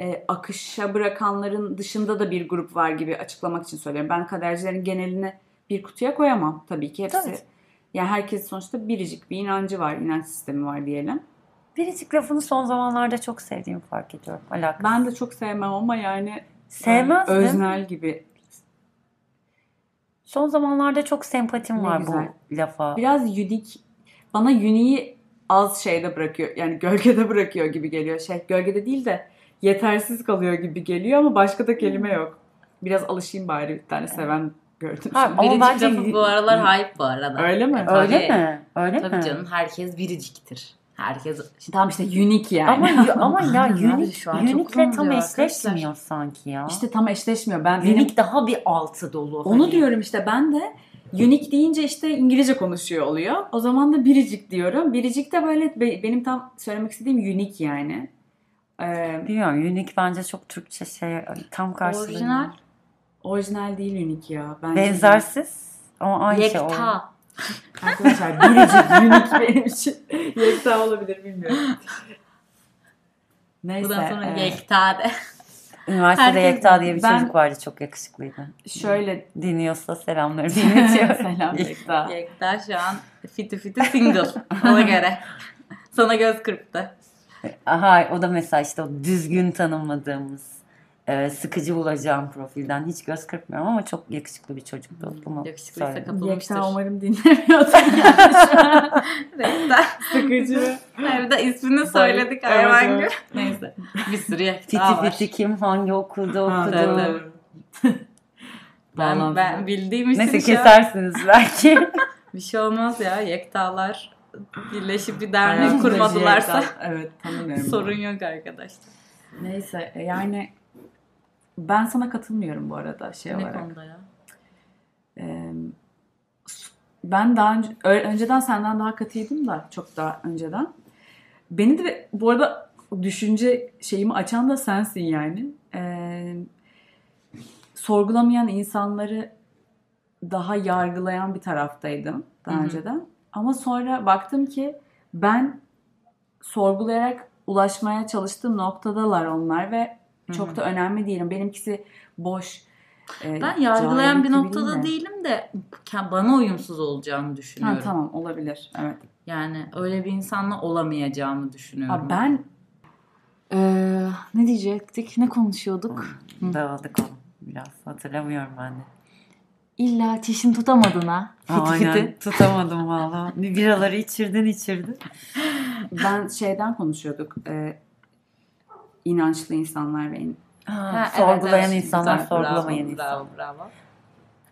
Speaker 3: e, akışa bırakanların dışında da bir grup var gibi açıklamak için söylüyorum. Ben kadercilerin genelini bir kutuya koyamam tabii ki hepsi.
Speaker 1: Tabii.
Speaker 3: Yani herkes sonuçta biricik bir inancı var, inanç sistemi var diyelim.
Speaker 1: Biricik lafını son zamanlarda çok sevdiğimi fark ediyorum. Alakası.
Speaker 3: Ben de çok sevmem ama yani
Speaker 1: Sevmezdim.
Speaker 3: Öznel gibi.
Speaker 1: Son zamanlarda çok sempatim
Speaker 3: Ne
Speaker 1: var
Speaker 3: güzel.
Speaker 1: bu lafa.
Speaker 3: Biraz unik. Bana uniği az şeyde bırakıyor. Yani gölgede bırakıyor gibi geliyor. Şey gölgede değil de yetersiz kalıyor gibi geliyor ama başka da kelime yok. Biraz alışayım bari bir tane seven gördüm.
Speaker 1: Ha,
Speaker 3: şimdi.
Speaker 2: Biricik
Speaker 1: bence
Speaker 2: lafı bu aralar hype bu arada.
Speaker 3: Öyle mi?
Speaker 1: Öyle
Speaker 2: Tabii.
Speaker 1: mi? Öyle
Speaker 2: Tabii
Speaker 1: mi?
Speaker 2: canım herkes biriciktir. Herkes
Speaker 3: Tamam işte unik yani.
Speaker 1: Ama ama ya unique,
Speaker 2: şu an?
Speaker 1: Unique'le tam eşleşmiyor
Speaker 2: arkadaşlar.
Speaker 1: sanki ya.
Speaker 3: işte tam eşleşmiyor. Ben benim
Speaker 1: unique daha bir altı dolu.
Speaker 3: onu
Speaker 1: hani.
Speaker 3: diyorum işte ben de unique deyince işte İngilizce konuşuyor oluyor. O zaman da biricik diyorum. Biricik de böyle be- benim tam söylemek istediğim unique yani. Ee,
Speaker 1: Bilmiyorum unique bence çok Türkçe şey tam karşılığı.
Speaker 2: orijinal
Speaker 3: Orijinal değil unik ya. Bence
Speaker 1: Benzersiz ama aynı şey.
Speaker 2: yekta.
Speaker 3: Arkadaşlar biricik unik benim için. Yekta olabilir bilmiyorum. Neyse.
Speaker 2: Bundan sonra
Speaker 3: e,
Speaker 2: Yekta de.
Speaker 1: Üniversitede
Speaker 2: Herkes-
Speaker 1: Yekta diye bir
Speaker 3: ben-
Speaker 1: çocuk vardı çok yakışıklıydı.
Speaker 3: şöyle
Speaker 1: Dinliyorsa selamları dinletiyorum.
Speaker 3: Selam Yekta.
Speaker 2: Yekta şu an fiti fiti single. Ona göre. Sana göz kırptı.
Speaker 1: Aha o da mesela işte o düzgün tanımladığımız e, sıkıcı bulacağım profilden hiç göz kırpmıyorum ama çok yakışıklı bir çocuktu. Bunu
Speaker 2: Yakışıklıysa
Speaker 1: söyledim.
Speaker 2: kapılmıştır.
Speaker 3: Yekta umarım dinlemiyordur yani. Sıkıcı.
Speaker 2: Evde ismini söyledik
Speaker 3: Evet,
Speaker 2: hayvan
Speaker 3: evet.
Speaker 2: gibi. Neyse. Bir sürü
Speaker 1: Fiti
Speaker 2: var.
Speaker 1: fiti kim hangi okulda okudu.
Speaker 2: evet, evet. Ben, ben bildiğim için
Speaker 1: Neyse
Speaker 2: an-
Speaker 1: kesersiniz belki.
Speaker 2: bir şey olmaz ya. Yektalar birleşip bir dernek kurmadılarsa
Speaker 3: Evet tanımıyorum.
Speaker 2: sorun yok arkadaşlar.
Speaker 3: Neyse e, yani ben sana katılmıyorum bu arada şey
Speaker 2: Ne
Speaker 3: olarak.
Speaker 2: konuda ya?
Speaker 3: Ee, ben daha önce, önceden senden daha katıydım da çok daha önceden. Beni de bu arada düşünce şeyimi açan da sensin yani. Ee, sorgulamayan insanları daha yargılayan bir taraftaydım daha
Speaker 2: Hı hı.
Speaker 3: önceden. Ama sonra baktım ki ben sorgulayarak ulaşmaya çalıştığım noktadalar onlar ve çok da önemli değilim. Benimkisi boş. e,
Speaker 2: Ben yargılayan bir noktada
Speaker 3: de.
Speaker 2: değilim de bana uyumsuz olacağını düşünüyorum.
Speaker 3: Ha, tamam olabilir. Evet.
Speaker 2: Yani öyle bir insanla olamayacağımı düşünüyorum.
Speaker 3: Ha, ben Ee, ne diyecektik? Ne konuşuyorduk?
Speaker 1: Dağıldık oğlum biraz hatırlamıyorum ben de.
Speaker 2: İlla çişini tutamadın ha. Fiti
Speaker 1: Aynen
Speaker 2: fiti.
Speaker 1: tutamadım valla. Bir biraları içirdin içirdin.
Speaker 3: Ben şeyden konuşuyorduk. Ee, inançlı insanlar ve in-
Speaker 2: Ha,
Speaker 1: sorgulayan
Speaker 2: evet, evet.
Speaker 1: insanlar,
Speaker 2: Güzel,
Speaker 1: sorgulamayan
Speaker 2: bravo,
Speaker 1: insanlar.
Speaker 2: Bravo, bravo.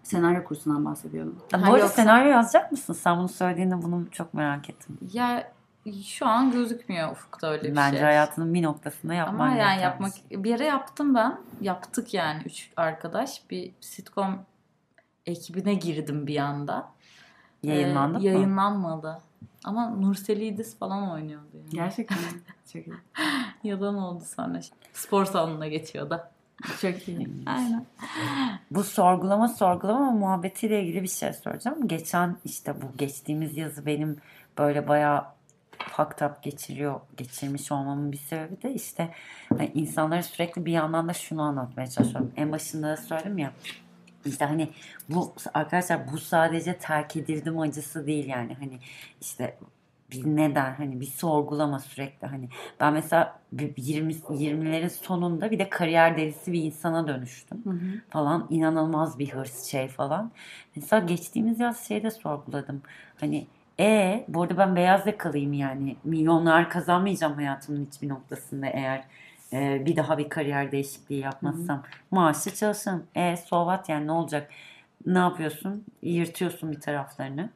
Speaker 3: senaryo kursundan bahsediyordum.
Speaker 1: Bu
Speaker 2: Ha,
Speaker 1: arada
Speaker 2: yoksa-
Speaker 1: senaryo yazacak mısın? Sen bunu söylediğinde bunu çok merak ettim.
Speaker 2: Ya şu an gözükmüyor ufukta öyle bir
Speaker 1: Bence
Speaker 2: şey.
Speaker 1: hayatının bir noktasında yapman
Speaker 2: Ama yani
Speaker 1: gereken
Speaker 2: yapmak
Speaker 1: bir şey.
Speaker 2: bir yere yaptım ben. Yaptık yani üç arkadaş. Bir sitcom ekibine girdim bir anda.
Speaker 1: Yayınlandı
Speaker 2: Ee,
Speaker 1: mı?
Speaker 2: Yayınlanmadı. Ama Nursel İdiz falan oynuyordu yani.
Speaker 3: Gerçekten çok iyi.
Speaker 2: Yalan oldu sonra. Spor salonuna geçiyor da.
Speaker 3: Çok iyi.
Speaker 2: Aynen.
Speaker 1: Bu sorgulama sorgulama muhabbetiyle ilgili bir şey soracağım. Geçen işte bu geçtiğimiz yazı benim böyle bayağı fucked up geçiriyor, geçirmiş olmamın bir sebebi de işte hani insanlara sürekli bir yandan da şunu anlatmaya çalışıyorum. En başında da söyledim ya işte hani bu arkadaşlar bu sadece terk edildim acısı değil yani hani işte bir neden hani bir sorgulama sürekli hani ben mesela bir 20 20'lerin sonunda bir de kariyer delisi bir insana dönüştüm
Speaker 3: Hı hı.
Speaker 1: falan inanılmaz bir hırs şey falan. Mesela geçtiğimiz yaz şeyde sorguladım. Hani e bu arada ben beyaz yakalıyım yani. Milyonlar kazanmayacağım hayatımın hiçbir noktasında eğer e, bir daha bir kariyer değişikliği yapmazsam. Maaşlı çalışırım. E so what yani ne olacak? Ne yapıyorsun? Yırtıyorsun bir taraflarını.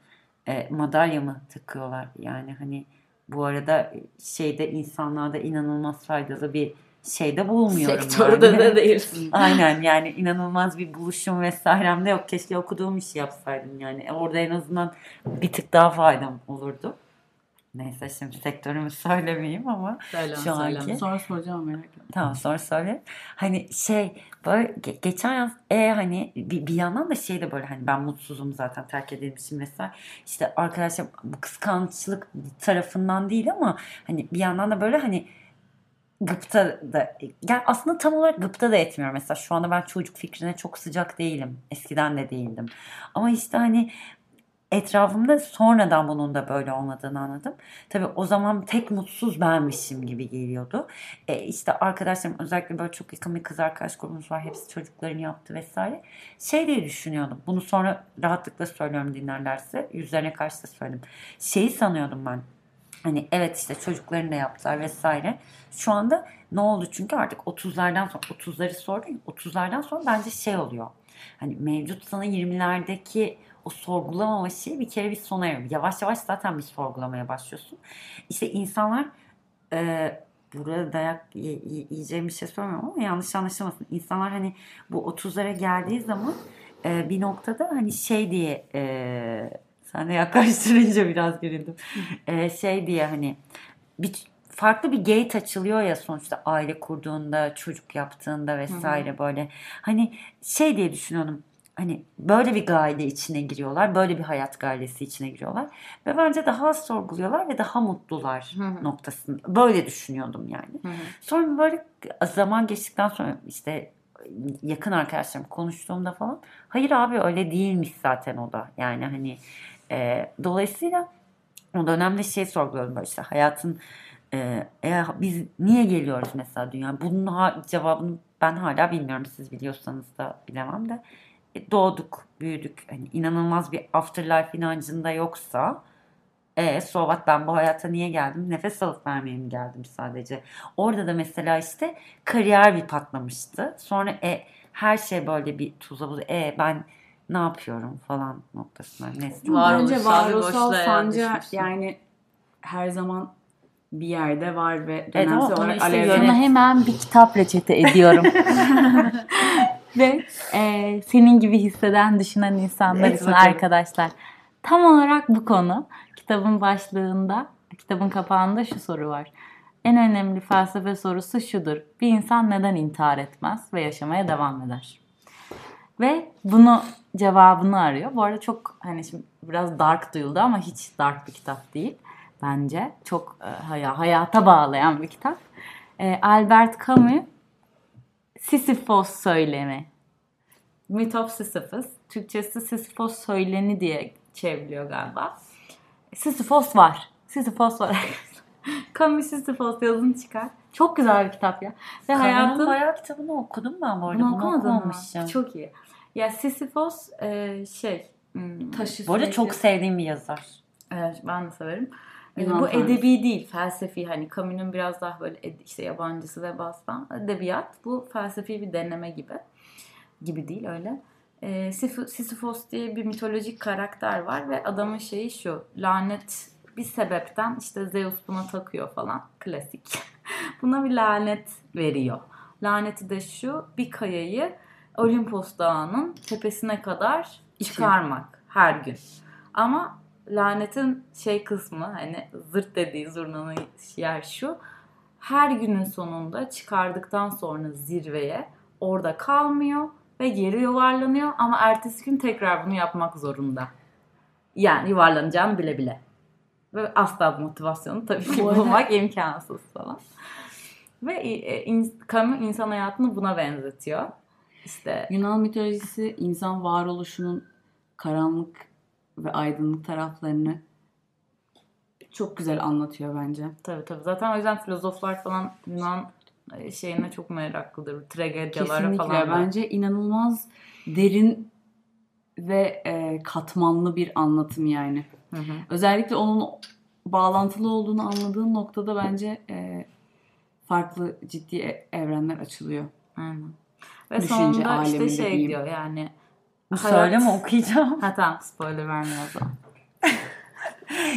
Speaker 1: E, madalya mı takıyorlar? Yani hani bu arada şeyde insanlarda inanılmaz faydalı bir şeyde bulmuyorum.
Speaker 2: Sektörde
Speaker 1: yani.
Speaker 2: de değilsin.
Speaker 1: Aynen yani inanılmaz bir buluşum vesairem de yok. Keşke okuduğum işi yapsaydım yani. Orada en azından bir tık daha faydam olurdu. Neyse şimdi sektörümü söylemeyeyim ama
Speaker 2: Söyleme,
Speaker 1: Şu anki-
Speaker 2: söyleme.
Speaker 3: Sonra soracağım merak etme.
Speaker 1: tamam sonra söyle. Hani şey böyle ge- geçen yaz e hani bir, bir yandan da şey de böyle hani ben mutsuzum zaten terk edilmişim vesaire. İşte arkadaşlar bu kıskançlık tarafından değil ama hani bir yandan da böyle hani gıpta da yani aslında tam olarak gıpta da etmiyorum mesela şu anda ben çocuk fikrine çok sıcak değilim eskiden de değildim ama işte hani etrafımda sonradan bunun da böyle olmadığını anladım. Tabii o zaman tek mutsuz benmişim gibi geliyordu. E işte arkadaşlarım özellikle böyle çok yakın bir kız arkadaş grubumuz var. Hepsi çocuklarını yaptı vesaire. Şey diye düşünüyordum. Bunu sonra rahatlıkla söylüyorum dinlerlerse. Yüzlerine karşı da söyledim. Şeyi sanıyordum ben. Hani evet işte çocuklarını da yaptılar vesaire. Şu anda ne oldu? Çünkü artık 30'lardan sonra 30'ları sordum. ya, 30'lardan sonra bence şey oluyor. Hani mevcut sana 20'lerdeki o sorgulamama şeyi bir kere bir sona eriyor. Yavaş yavaş zaten bir sorgulamaya başlıyorsun. İşte insanlar e, burada dayak yiyeceğim bir şey söylemiyorum ama yanlış anlaşılmasın. İnsanlar hani bu 30'lara geldiği zaman e, bir noktada hani şey diye e, sen de yaklaştırınca biraz gerildim. E, şey diye hani bir farklı bir gate açılıyor ya sonuçta aile kurduğunda, çocuk yaptığında vesaire böyle. Hani şey diye düşünüyorum. Hani böyle bir gaile içine giriyorlar. Böyle bir hayat gailesi içine giriyorlar. Ve bence daha az sorguluyorlar ve daha mutlular
Speaker 2: Hı hı.
Speaker 1: noktasında. Böyle düşünüyordum yani.
Speaker 2: Hı hı.
Speaker 1: Sonra böyle zaman geçtikten sonra işte yakın arkadaşlarım konuştuğumda falan hayır abi öyle değilmiş zaten o da. Yani hani e, dolayısıyla o dönemde şey sorguluyordum böyle işte hayatın e, eğer biz niye geliyoruz mesela dünya? Bunun ha- cevabını ben hala bilmiyorum. Siz biliyorsanız da bilemem de. E, doğduk, büyüdük. Hani inanılmaz bir afterlife inancında yoksa e, so what ben bu hayata niye geldim? Nefes alıp vermeye mi geldim sadece? Orada da mesela işte kariyer bir patlamıştı. Sonra e, her şey böyle bir tuza buza. E ben ne yapıyorum falan noktasına. Neyse.
Speaker 2: Varoluşsal
Speaker 3: Bence varoluşsal sancı yani her zaman bir yerde var ve
Speaker 1: ama
Speaker 3: dönemsel
Speaker 1: onu
Speaker 3: olarak
Speaker 1: işte
Speaker 2: Sana hemen bir kitap reçete ediyorum. Ve e, senin gibi hisseden, düşünen insanlar
Speaker 1: Evet,
Speaker 2: için
Speaker 1: bakalım.
Speaker 2: arkadaşlar. Tam olarak bu konu. Kitabın başlığında, kitabın kapağında şu soru var. En önemli felsefe sorusu şudur. Bir insan neden intihar etmez ve yaşamaya devam eder? Ve bunu cevabını arıyor. Bu arada çok hani şimdi biraz dark duyuldu ama hiç dark bir kitap değil. Bence çok e, haya- hayata bağlayan bir kitap. E, Albert Camus Sisyphos söylemi. Myth of Sisyphus. Türkçesi Sisyphos söyleni diye çevriliyor galiba. Sisyphos var. Sisyphos var. Camus Sisyphos yazın çıkar. Çok güzel bir kitap ya. Ve
Speaker 1: Hayatın
Speaker 2: hayatın
Speaker 1: bayağı kitabını okudum ben bu arada.
Speaker 2: bunu
Speaker 1: okumamışım.
Speaker 2: Çok iyi. Ya Sisyphos e, şey hmm,
Speaker 3: taşı
Speaker 1: Bu arada çok sevdiğim bir yazar.
Speaker 2: Evet ben de severim.
Speaker 3: Yunan
Speaker 2: bu
Speaker 3: tanrısı.
Speaker 2: edebi değil, felsefi. Hani Camus'un biraz daha böyle ed- işte yabancısı ve bastan edebiyat. Bu felsefi bir deneme gibi. Gibi değil öyle. Sif- Sisyphos diye bir mitolojik karakter var ve adamın şeyi şu. Lanet bir sebepten işte Zeus buna takıyor falan. Klasik. buna bir lanet veriyor. Laneti de şu. Bir kayayı Olimpos Dağı'nın tepesine kadar çıkarmak her gün. Ama lanetin şey kısmı hani zırt dediği zurnanın yer şu. Her günün sonunda çıkardıktan sonra zirveye orada kalmıyor ve geri yuvarlanıyor ama ertesi gün tekrar bunu yapmak zorunda. Yani yuvarlanacağını bile bile. Ve asla motivasyonu tabii ki bulmak imkansız falan. Ve e, in, Camus insan hayatını buna benzetiyor. İşte
Speaker 3: Yunan mitolojisi insan varoluşunun karanlık ve aydınlık taraflarını çok güzel anlatıyor bence.
Speaker 2: Tabii tabii. Zaten o yüzden filozoflar falan Yunan e, şeyine çok meraklıdır. Tragedyalara
Speaker 3: Kesinlikle.
Speaker 2: falan. da.
Speaker 3: Bence inanılmaz derin ve e, katmanlı bir anlatım yani.
Speaker 2: Hı hı.
Speaker 3: Özellikle onun bağlantılı olduğunu anladığın noktada bence e, farklı ciddi e- evrenler açılıyor.
Speaker 2: Aynen. Ve
Speaker 3: Düşünce
Speaker 2: sonunda işte şey
Speaker 3: diyeyim.
Speaker 2: diyor yani. Hayat-
Speaker 1: söyleme okuyacağım.
Speaker 2: Ha tamam spoiler vermiyor o zaman.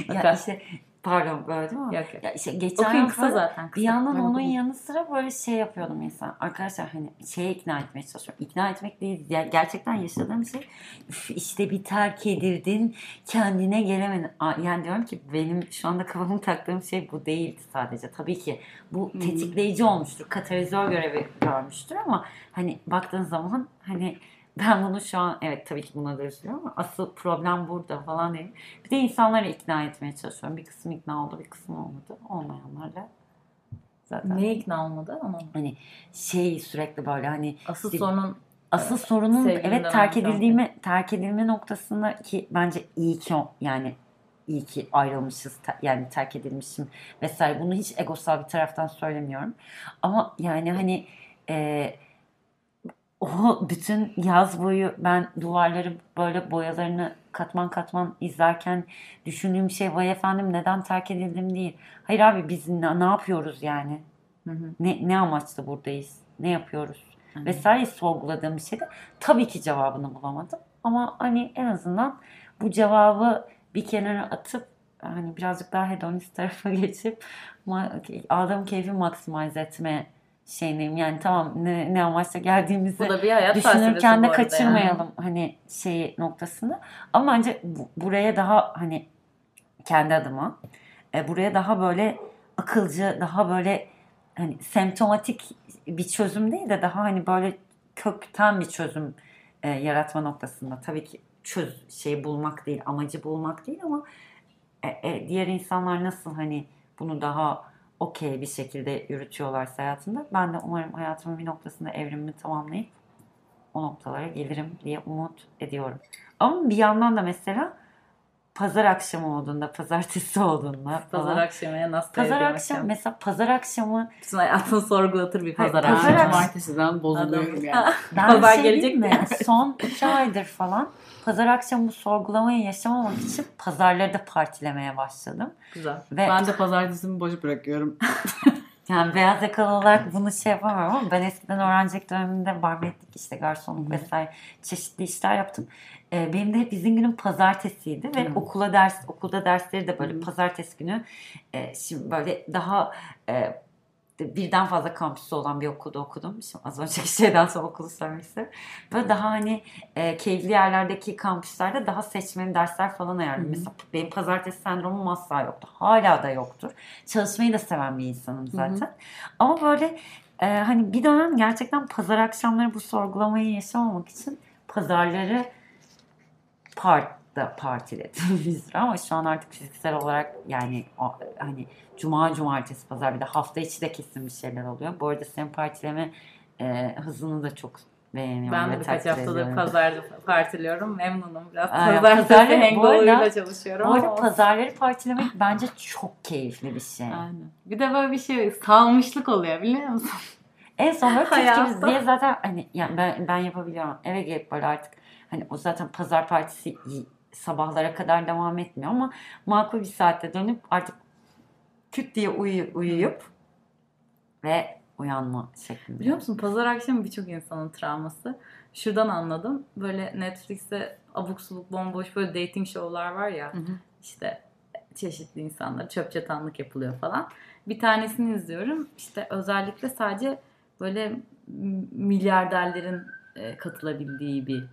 Speaker 1: ya işte pardon böyle değil mi?
Speaker 2: Yok yok.
Speaker 1: Ya işte geçen
Speaker 2: Okuyun kısa zaten.
Speaker 1: bir
Speaker 2: Kısa.
Speaker 1: yandan
Speaker 2: Ben
Speaker 1: onun
Speaker 2: okudum.
Speaker 1: yanı sıra böyle şey yapıyordum insan. Arkadaşlar hani şeye ikna etmeye çalışıyorum. İkna etmek değil. ya- gerçekten yaşadığım şey "Üf, işte bir terk edildin kendine gelemedin. Yani diyorum ki benim şu anda kafamı taktığım şey bu değildi sadece. Tabii ki bu tetikleyici olmuştur. Katalizör görevi görmüştür ama hani baktığın zaman hani ben bunu şu an evet tabii ki buna da üzülüyorum ama asıl problem burada falan değil. Bir de insanları ikna etmeye çalışıyorum. Bir kısmı ikna oldu, bir kısmı olmadı. Olmayanlarla zaten
Speaker 2: Neye ikna olmadı ama
Speaker 1: hani şey sürekli böyle hani
Speaker 2: asıl
Speaker 1: İşte-
Speaker 2: sorunun
Speaker 1: asıl sorunun
Speaker 2: sevgilinden
Speaker 1: evet terk edildiğimi terk edilme noktasında ki bence iyi ki o- yani iyi ki ayrılmışız yani terk edilmişim vesaire bunu hiç egosal bir taraftan söylemiyorum ama yani hani e, o bütün yaz boyu ben duvarları böyle boyalarını katman katman izlerken düşündüğüm şey vay efendim neden terk edildim değil. Hayır abi biz ne, ne yapıyoruz yani?
Speaker 2: Hı hı.
Speaker 1: Ne, ne amaçla buradayız? Ne yapıyoruz?
Speaker 2: Hı hı.
Speaker 1: Vesaire sorguladığım bir şeyde tabii ki cevabını bulamadım. Ama hani en azından bu cevabı bir kenara atıp hani birazcık daha hedonist tarafa geçip aldığım keyfi maksimize etme şeyindeyim. Yani tamam ne, ne amaçla geldiğimizi
Speaker 2: Bu da bir hayat
Speaker 1: düşünürken de kaçırmayalım hani şeyi noktasını. Ama bence bu- buraya daha hani kendi adıma e, buraya daha böyle akılcı, daha böyle hani semptomatik bir çözüm değil de daha hani böyle kökten bir çözüm e, yaratma noktasında tabii ki çöz şey bulmak değil, amacı bulmak değil ama e, e, diğer insanlar nasıl hani bunu daha okey bir şekilde yürütüyorlarsa hayatında ben de umarım hayatımın bir noktasında evrimimi tamamlayıp o noktalara gelirim diye umut ediyorum. Ama bir yandan da mesela pazar akşamı olduğunda, pazartesi olduğunda
Speaker 2: Pazar
Speaker 1: falan.
Speaker 2: akşamına nasıl
Speaker 1: Pazar
Speaker 2: evrilmek
Speaker 1: akşam
Speaker 2: lazım?
Speaker 1: mesela pazar akşamı
Speaker 2: Bütün hayatını sorgulatır bir
Speaker 1: Hayır,
Speaker 2: pazar
Speaker 1: pazar
Speaker 2: akşamı.
Speaker 1: akşamı-
Speaker 3: Cumartesiden bozuluyorum yani.
Speaker 1: ben
Speaker 2: Pazar
Speaker 1: şey
Speaker 2: gelecek
Speaker 1: mi? Son iki aydır falan pazar akşamı bu sorgulamayı yaşamamak için pazarları da partilemeye başladım.
Speaker 2: Güzel.
Speaker 1: Ve
Speaker 3: Ben de pazartesimi boş bırakıyorum.
Speaker 1: Yani beyaz yakalı olarak bunu şey yapamıyorum ama ben eskiden öğrencilik döneminde barmaidlik işte garsonluk vesaire çeşitli işler yaptım. Ee, benim de hep izin günüm pazartesiydi ve
Speaker 3: Hı.
Speaker 1: okula ders okulda dersleri de böyle
Speaker 3: Hı.
Speaker 1: pazartesi günü e, şimdi böyle daha e, birden fazla kampüsü olan bir okulda okudum. Şimdi az önceki şeyden sonra okulu söylemek istedim. Böyle daha hani e, keyifli yerlerdeki kampüslerde daha seçmeli dersler falan ayarladım. Mesela benim pazartesi sendromum asla yoktu. Hala da yoktur. Çalışmayı da seven bir insanım zaten. Ama böyle e, hani bir dönem gerçekten pazar akşamları bu sorgulamayı yaşamamak için pazarları parkta partiledim bir süre ama şu an artık fiziksel olarak yani o, hani cuma cumartesi pazar bir de hafta içi de kesin bir şeyler oluyor. Bu arada senin partileme e, hızını da çok beğeniyorum.
Speaker 2: Ben de birkaç haftadır pazarda partiliyorum. Memnunum. Biraz pazartesi hangover'ıyla çalışıyorum.
Speaker 1: Bu arada pazarları partilemek bence çok keyifli bir şey.
Speaker 2: Aynen. Bir de böyle bir şey salmışlık oluyor biliyor musun?
Speaker 1: En son böyle. Türk diye zaten hani yani ben ben yapabiliyorum. Eve gelip böyle artık hani o zaten pazar partisi sabahlara kadar devam etmiyor ama makul bir saatte dönüp artık küt diye uyu, uyuyup ve uyanma şeklinde.
Speaker 2: Biliyor musun pazar akşamı birçok insanın travması. Şuradan anladım. Böyle Netflix'te abuk subuk bomboş böyle dating show'lar var ya.
Speaker 3: Hı hı.
Speaker 2: işte çeşitli insanlar çöp çatanlık yapılıyor falan. Bir tanesini izliyorum. İşte özellikle sadece böyle milyarderlerin e, katılabildiği bir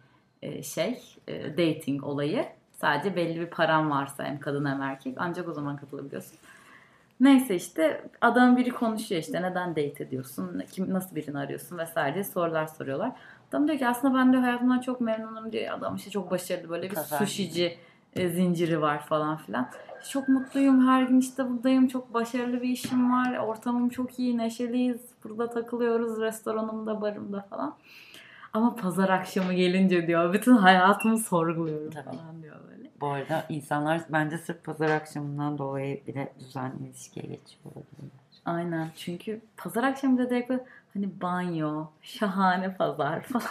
Speaker 2: şey. e, dating olayı. Sadece belli bir paran varsa hem kadın hem erkek ancak o zaman katılabiliyorsun. Neyse işte adam biri konuşuyor işte neden date ediyorsun, kim nasıl birini arıyorsun vesaire diye sorular soruyorlar. Adam diyor ki aslında ben de hayatımdan çok memnunum diyor. Adam işte çok başarılı böyle bir
Speaker 1: Kazandı.
Speaker 2: sushici e, zinciri var falan filan. Çok mutluyum her gün işte buradayım çok başarılı bir işim var ortamım çok iyi neşeliyiz burada takılıyoruz restoranımda barımda falan. Ama pazar akşamı gelince diyor bütün hayatımı sorguluyorum
Speaker 1: Tabii.
Speaker 2: falan diyor böyle.
Speaker 1: Bu arada insanlar bence sırf pazar akşamından dolayı bile düzenli ilişkiye geçiyor olabilirler.
Speaker 2: Aynen çünkü pazar akşamı da direkt böyle hani banyo, şahane pazar falan.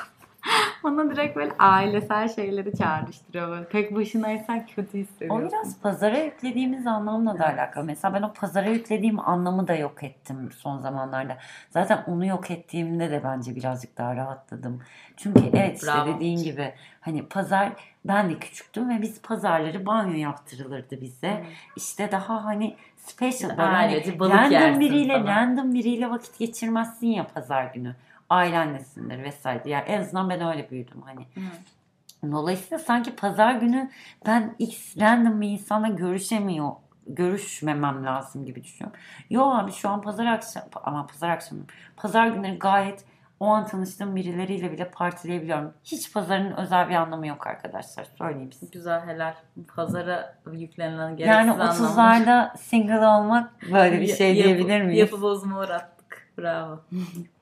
Speaker 2: Bana direkt böyle ailesel şeyleri çağrıştırıyor böyle. Tek başınaysan kötü
Speaker 1: O
Speaker 2: hissediyorsun.
Speaker 1: biraz pazara yüklediğimiz anlamla da alakalı. Mesela ben o pazara yüklediğim anlamı da yok ettim son zamanlarda. Zaten onu yok ettiğimde de bence birazcık daha rahatladım. Çünkü evet işte
Speaker 2: Bravo.
Speaker 1: dediğin gibi hani pazar ben de küçüktüm ve biz pazarları banyo yaptırılırdı bize. İşte daha hani special böyle hani random biriyle
Speaker 2: falan.
Speaker 1: random biriyle vakit geçirmezsin ya pazar günü. Ailenlesindir vesaire. Yani en azından ben öyle büyüdüm hani.
Speaker 2: Hı.
Speaker 1: Dolayısıyla sanki pazar günü ben X random bir insanla görüşemiyor görüşmemem lazım gibi düşünüyorum. Yo abi şu an pazar akşam ama pazar akşamı pazar günleri gayet o an tanıştığım birileriyle bile partileyebiliyorum. Hiç pazarın özel bir anlamı yok arkadaşlar. Söyleyeyim size.
Speaker 2: Güzel helal. Pazara yüklenilen gereksiz
Speaker 1: Yani
Speaker 2: anlamlar.
Speaker 1: 30'larda single olmak böyle bir şey diyebilir miyiz?
Speaker 2: Yapı bozuma uğrattık. Bravo.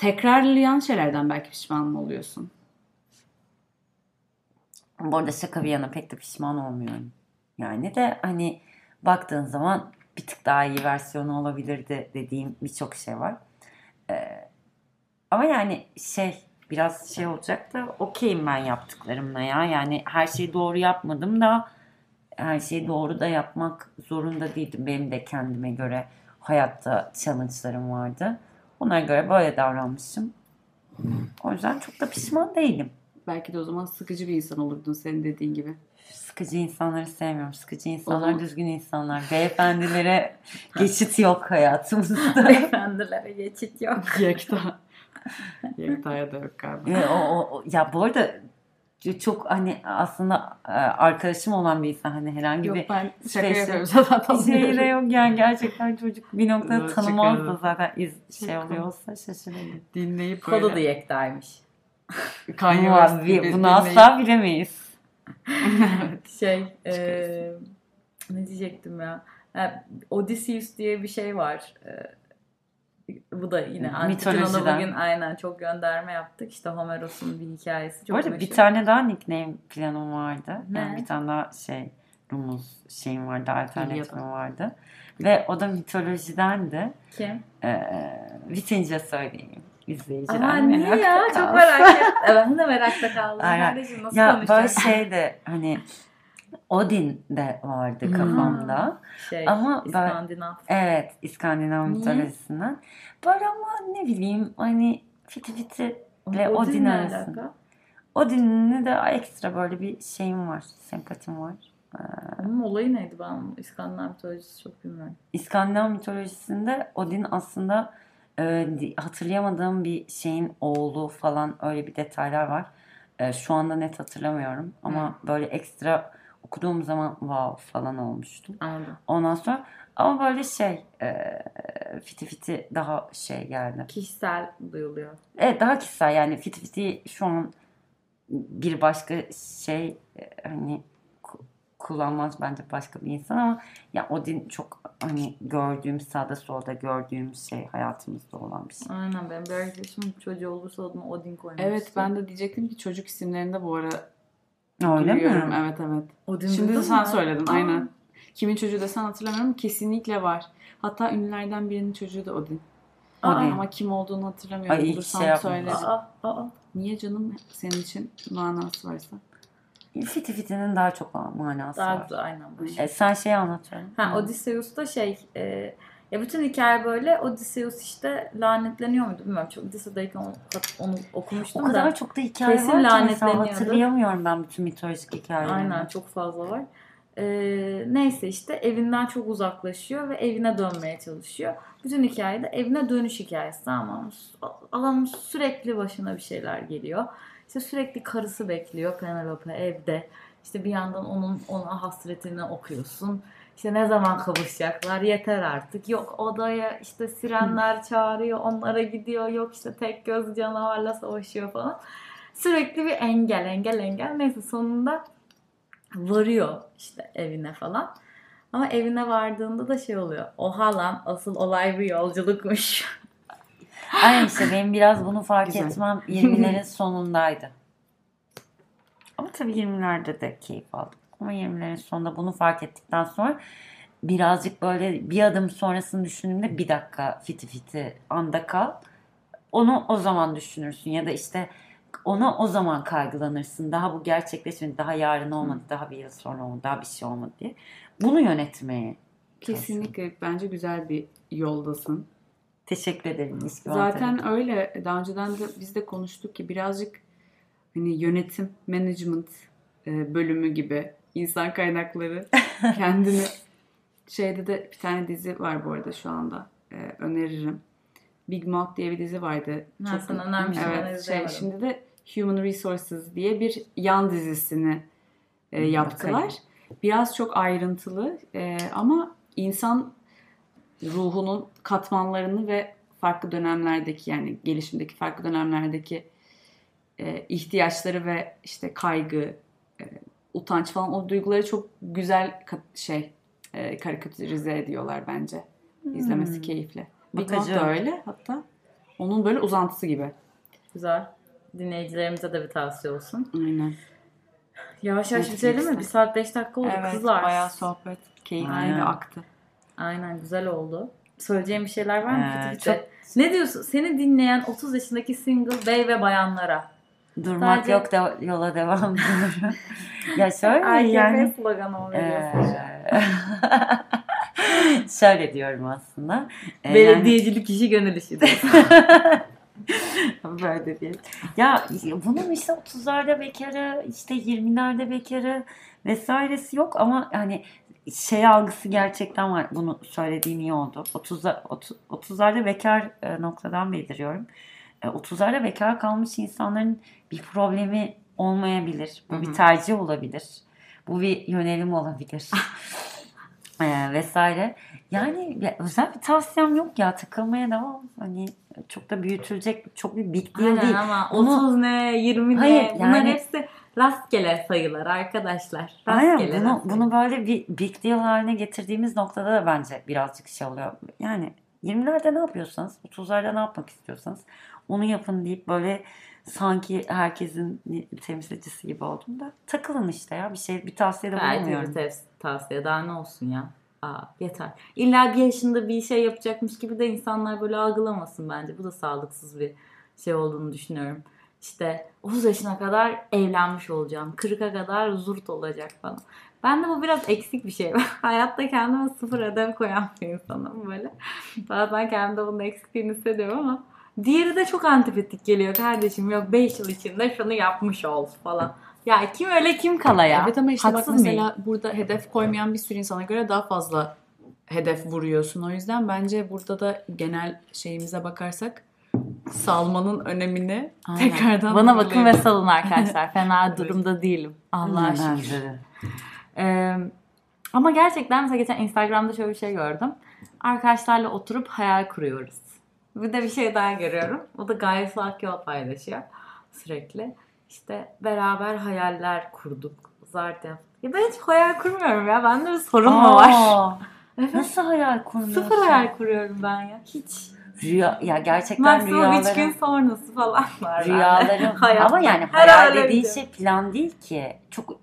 Speaker 3: Tekrarlayan şeylerden belki pişman mı oluyorsun?
Speaker 1: Bu arada şaka bir yana pek de pişman olmuyorum. Yani de hani baktığın zaman bir tık daha iyi versiyonu olabilirdi dediğim birçok şey var. Ee, ama yani şey biraz şey olacak da okeyim ben yaptıklarımla ya. Yani her şeyi doğru yapmadım da her şeyi doğru da yapmak zorunda değildim. Benim de kendime göre hayatta challenge'larım vardı. Ona göre böyle davranmışım. O yüzden çok da pişman değilim.
Speaker 3: Belki de o zaman sıkıcı bir insan olurdun senin dediğin gibi.
Speaker 1: Sıkıcı insanları sevmiyorum. Sıkıcı insanlar
Speaker 3: zaman-
Speaker 1: düzgün insanlar. Beyefendilere geçit yok hayatımızda.
Speaker 2: Beyefendilere geçit yok.
Speaker 3: Yekta. Yekta'ya da yok galiba.
Speaker 1: Ya, o, o- o- ya bu arada çok hani aslında e, arkadaşım olan bir insan hani herhangi
Speaker 3: Yok
Speaker 1: bir
Speaker 3: ben şaka
Speaker 1: Şey-
Speaker 3: yapıyorum zaten
Speaker 1: şey de yok yani gerçekten çocuk bir noktada tanımaz da zaten iz, şey
Speaker 3: Şaka.
Speaker 1: oluyor olsa şaşırırım.
Speaker 3: Dinleyip
Speaker 2: Kodu da
Speaker 3: böyle
Speaker 2: yektaymış.
Speaker 3: Kanye West
Speaker 1: bi-
Speaker 3: gibi
Speaker 1: bunu
Speaker 3: dinleyip-
Speaker 1: asla bilemeyiz.
Speaker 2: Şey, e, ne diyecektim ya? Ha, Odysseus diye bir şey var. E, bu da yine
Speaker 1: Mitolojiden.
Speaker 2: bugün aynen çok gönderme yaptık. İşte Homeros'un bir hikayesi çok
Speaker 1: Bu arada
Speaker 2: meşhur.
Speaker 1: bir tane daha nickname planım vardı.
Speaker 2: Ne?
Speaker 1: Yani bir tane daha şey rumuz şeyim vardı, alternatifim vardı. Ve o da mitolojidendi.
Speaker 2: Kim?
Speaker 1: Ee, bitince söyleyeyim izleyiciler.
Speaker 2: Ama niye ya? Çok
Speaker 1: kalsın.
Speaker 2: merak ettim. Ben de merakta kaldım.
Speaker 1: Aynen.
Speaker 2: Kardeşim nasıl
Speaker 1: Ya böyle
Speaker 2: konuşacağız?
Speaker 1: şey de hani Odin de vardı
Speaker 3: Hmm.
Speaker 1: kafamda.
Speaker 2: Şey,
Speaker 1: Ama ben-
Speaker 2: İskandinav.
Speaker 1: Evet İskandinav mitolojisinden. Böyle ama ne bileyim hani fiti fiti ile
Speaker 2: Odin
Speaker 1: Odin arasında. Odin'le de ekstra böyle bir şeyim var. Sempatim var.
Speaker 2: Onun olayı neydi ben İskandinav mitolojisi çok bilmiyorum.
Speaker 1: İskandinav mitolojisinde Odin aslında e, hatırlayamadığım bir şeyin oğlu falan öyle bir detaylar var. E, şu anda net hatırlamıyorum ama böyle ekstra okuduğum zaman wow falan olmuştum.
Speaker 2: Anladım.
Speaker 1: Ondan sonra ama böyle şey e, fiti fiti daha şey geldi.
Speaker 2: Kişisel duyuluyor.
Speaker 1: Evet daha kişisel yani fiti fiti şu an bir başka şey e, hani ku- kullanmaz bence başka bir insan ama ya Odin çok hani gördüğüm sağda solda gördüğüm şey hayatımızda olan bir şey.
Speaker 2: Aynen benim bir arkadaşım çocuğu olursa adını Odin koymak
Speaker 3: Evet ben de diyecektim ki çocuk isimlerinde bu ara
Speaker 1: Öyle
Speaker 3: duyuyorum.
Speaker 1: mi?
Speaker 3: Evet evet.
Speaker 2: Odin
Speaker 3: Şimdi de sen
Speaker 2: mu?
Speaker 3: söyledin
Speaker 2: Aa.
Speaker 3: aynen. Kimin çocuğu desen hatırlamıyorum. Kesinlikle var. Hatta ünlülerden birinin çocuğu da Odin.
Speaker 2: Aa.
Speaker 1: Odin.
Speaker 3: Ama kim olduğunu hatırlamıyorum.
Speaker 1: Ay,
Speaker 3: Bulursam
Speaker 1: şey.
Speaker 2: Aa, aa.
Speaker 3: Niye canım senin için manası varsa?
Speaker 1: Fiti fitinin daha çok manası
Speaker 2: Daha
Speaker 1: var.
Speaker 2: güzel aynen bu.
Speaker 1: E, sen şey anlatıyorum.
Speaker 2: Ha Odysseus'ta şey e, ya bütün hikaye böyle Odysseus işte lanetleniyor muydu bilmiyorum. Çok lisedeyken onu, onu
Speaker 1: O
Speaker 2: okumuştum
Speaker 1: kadar
Speaker 2: da.
Speaker 1: çok da hikaye
Speaker 2: Kesin
Speaker 1: var ki
Speaker 2: lanetleniyordu.
Speaker 1: hatırlayamıyorum ben bütün mitolojik hikayeleri.
Speaker 2: Aynen çok fazla var. Ee, neyse işte evinden çok uzaklaşıyor ve evine dönmeye çalışıyor. Bütün hikayede evine dönüş hikayesi ama adamın sürekli başına bir şeyler geliyor. İşte sürekli karısı bekliyor Penelope evde. İşte bir yandan onun ona hasretini okuyorsun. İşte ne zaman kavuşacaklar yeter artık. Yok odaya işte sirenler çağırıyor onlara gidiyor. Yok işte tek göz canavarla savaşıyor falan. Sürekli bir engel engel engel. Neyse sonunda varıyor işte evine falan. Ama evine vardığında da şey oluyor. Oha lan asıl olay bir yolculukmuş.
Speaker 1: Aynen işte benim biraz bunu fark
Speaker 3: Güzel.
Speaker 1: etmem 20'lerin sonundaydı. Ama tabii 20'lerde de keyif aldım. Ama 20'lerin sonunda bunu fark ettikten sonra birazcık böyle bir adım sonrasını düşündüğümde bir dakika fiti fiti anda kal. Onu o zaman düşünürsün ya da işte ona o zaman kaygılanırsın. Daha bu gerçekleşmedi, daha yarın olmadı, daha bir yıl sonra olmadı, daha bir şey olmadı diye. Bunu yönetmeye
Speaker 3: Kesinlikle bence güzel bir yoldasın.
Speaker 1: teşekkür ederim.
Speaker 3: Zaten
Speaker 1: mantarı.
Speaker 3: öyle. Daha önceden de biz de konuştuk ki birazcık hani yönetim, management e, bölümü gibi insan kaynakları kendini şeyde de bir tane dizi var bu arada şu anda. E, öneririm. Big Mouth diye bir dizi vardı.
Speaker 2: Ha, önermiştin, ben
Speaker 3: Evet, şey, şimdi de Human Resources diye bir yan dizisini e, yaptılar. Biraz çok ayrıntılı e, ama insan ruhunun katmanlarını ve farklı dönemlerdeki yani gelişimdeki farklı dönemlerdeki e, ihtiyaçları ve işte kaygı, e, utanç falan o duyguları çok güzel şey e, karikatürize ediyorlar bence. İzlemesi
Speaker 1: Hmm.
Speaker 3: keyifli. Big Mouth
Speaker 1: Bakacağım.
Speaker 3: da öyle hatta. Onun böyle uzantısı gibi.
Speaker 2: Güzel. Dinleyicilerimize de bir tavsiye olsun.
Speaker 3: Aynen.
Speaker 2: Yavaş yavaş bitirelim mi? Bir saat beş dakika oldu kızlar.
Speaker 3: bayağı sohbet keyifli aktı.
Speaker 2: Aynen güzel oldu. Söyleyeceğim bir şeyler var mı?
Speaker 1: Ee, çok-
Speaker 2: Ne diyorsun? Seni dinleyen 30 yaşındaki single bey ve bayanlara.
Speaker 1: Durmak
Speaker 2: Sadece-
Speaker 1: yok da yola devam diyorum. ya şöyle
Speaker 2: AKP
Speaker 1: yani
Speaker 2: sloganı o
Speaker 1: eee, şöyle diyorum aslında. Eee,
Speaker 2: Belediyecilik işi gönül işidir.
Speaker 1: yani, böyle bir. Ya bunun işte 30'larda bekarı, işte 20'lerde bekarı vesairesi yok ama hani şey algısı gerçekten var. Bunu söylediğin iyi oldu. 30'lar 30, 30'larda bekar noktadan bildiriyorum. E, 30'larda bekar kalmış insanların bir problemi olmayabilir. Bu
Speaker 3: Hı
Speaker 1: bir tercih olabilir. Bu bir yönelim olabilir. e, vesaire. Yani ya, özel bir tavsiyem yok ya takılmaya devam. Hani çok da büyütülecek çok bir big deal
Speaker 2: Aynen
Speaker 1: değil.
Speaker 2: ama
Speaker 1: Onu-
Speaker 2: 30 ne 20 ne
Speaker 1: Hayır,
Speaker 2: bunlar
Speaker 1: yani-
Speaker 2: hepsi rastgele sayılar arkadaşlar.
Speaker 1: Aynen
Speaker 2: Rastgele,
Speaker 1: bunu,
Speaker 2: rastgele.
Speaker 1: bunu böyle bir big deal haline getirdiğimiz noktada da bence birazcık şey oluyor. Yani 20'lerde ne yapıyorsanız 30'larda ne yapmak istiyorsanız onu yapın deyip böyle sanki herkesin temsilcisi gibi oldum da takılın işte ya bir şey bir
Speaker 2: iyi bir
Speaker 1: bulunmuyorum.
Speaker 2: tavs- tavsiye. Daha ne olsun ya? Aa, yeter. İlla bir yaşında bir şey yapacakmış gibi de insanlar böyle algılamasın bence. Bu da sağlıksız bir şey olduğunu düşünüyorum. İşte 30 yaşına kadar evlenmiş olacağım. 40'a kadar zurt olacak falan. Ben de bu biraz eksik bir şey. Hayatta kendime sıfır hedef koyan bir insanım böyle. Bazen kendimde bunun eksikliğini hissediyorum ama diğeri de çok antipatik geliyor kardeşim. Yok 5 yıl içinde şunu yapmış ol falan. Ya kim öyle kim kala ya?
Speaker 3: Evet ama işte bak
Speaker 2: Haksız
Speaker 3: mesela
Speaker 2: mıyım?
Speaker 3: burada hedef koymayan bir sürü insana göre daha fazla hedef vuruyorsun. O yüzden bence burada da genel şeyimize bakarsak salmanın önemini
Speaker 2: Aynen.
Speaker 3: tekrardan
Speaker 2: Bana bakın ve salın arkadaşlar. Fena durumda değilim. Allah'a şükür. Ee, ama gerçekten mesela geçen Instagram'da şöyle bir şey gördüm. Arkadaşlarla oturup hayal kuruyoruz. Bir de bir şey daha görüyorum. O da Gaye Su Akyol paylaşıyor sürekli. İşte beraber hayaller kurduk. Yaptık. Ya ben hiç hayal kurmuyorum ya. Bende bir sorun mu var? Evet.
Speaker 1: Nasıl hayal kurmuyorsun?
Speaker 2: Sıfır hayal kuruyorum ben ya. Hiç.
Speaker 1: Rüya, ya gerçekten
Speaker 2: Maksimum 3 gün sonrası falan var.
Speaker 1: rüyalarım
Speaker 2: Hayatta.
Speaker 1: ama yani hayal
Speaker 2: öyle
Speaker 1: dediğin şey plan değil ki. Çok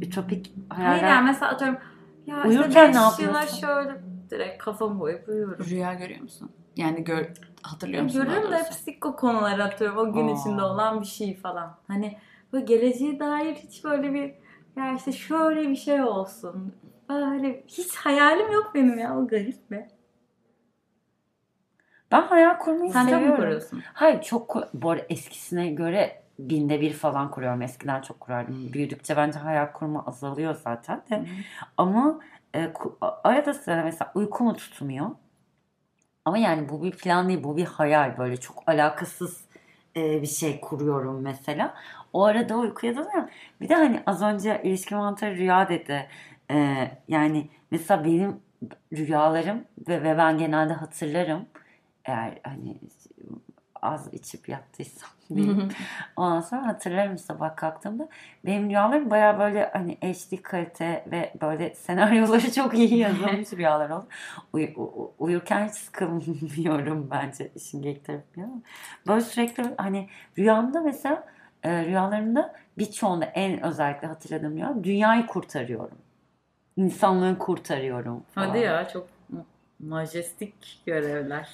Speaker 1: ütopik
Speaker 2: Hayır
Speaker 1: hayaller.
Speaker 2: yani mesela atıyorum ya
Speaker 1: Uyurken
Speaker 2: işte
Speaker 1: ne yapıyorsun?
Speaker 2: şöyle direkt kafamı koyup uyuyorum.
Speaker 3: Rüya görüyor musun? Yani gör, hatırlıyor musun? daha
Speaker 2: Görüyorum da psiko konuları atıyorum. O gün
Speaker 1: Aa.
Speaker 2: içinde olan bir şey falan. Hani böyle geleceğe dair hiç böyle bir ya işte şöyle bir şey olsun. Böyle hiç hayalim yok benim ya. O garip mi?
Speaker 1: Ben hayal kurmayı
Speaker 2: Sen
Speaker 1: seviyorum.
Speaker 2: kuruyorsun?
Speaker 1: Hayır çok bu arada eskisine göre binde bir falan kuruyorum. Eskiden çok kurardım. Büyüdükçe bence hayal kurma azalıyor zaten de. Ama e, arada sırada mesela uykumu tutmuyor. Ama yani bu bir plan değil, bu bir hayal. Böyle çok alakasız e, bir şey kuruyorum mesela. O arada uykuya dalıyorum. Bir de hani az önce ilişki mantarı rüya dedi. E, yani mesela benim rüyalarım ve, ve ben genelde hatırlarım. Eğer hani az içip yattıysam. Ondan sonra hatırlarım sabah kalktığımda. Benim rüyalarım baya böyle hani HD kalite ve böyle senaryoları çok iyi yazılmış rüyalar oldu. Uy- u- uyurken hiç sıkılmıyorum bence işin geyik tarafı. Böyle sürekli hani rüyamda mesela e, rüyalarımda birçoğunda en özellikle hatırladığım rüya dünyayı kurtarıyorum. İnsanlığı kurtarıyorum falan.
Speaker 2: Hadi ya çok majestik görevler.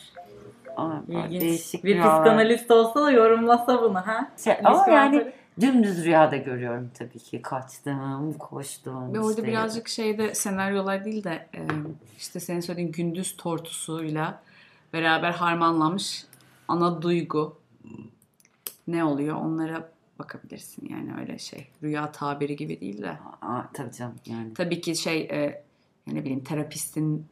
Speaker 2: İlginç.
Speaker 1: değişik
Speaker 2: bir
Speaker 1: rüyalar.
Speaker 2: psikanalist olsa da yorumlasa bunu ha.
Speaker 1: Şey, ama yani dümdüz rüyada görüyorum tabii ki. Kaçtım, koştum.
Speaker 3: Ve orada
Speaker 1: işte.
Speaker 3: birazcık şeyde senaryolar değil de e, işte senin söylediğin gündüz tortusuyla beraber harmanlanmış ana duygu ne oluyor onlara bakabilirsin yani öyle şey rüya tabiri gibi değil de
Speaker 1: Aa, tabii canım yani.
Speaker 3: tabii ki şey e, ne bileyim terapistin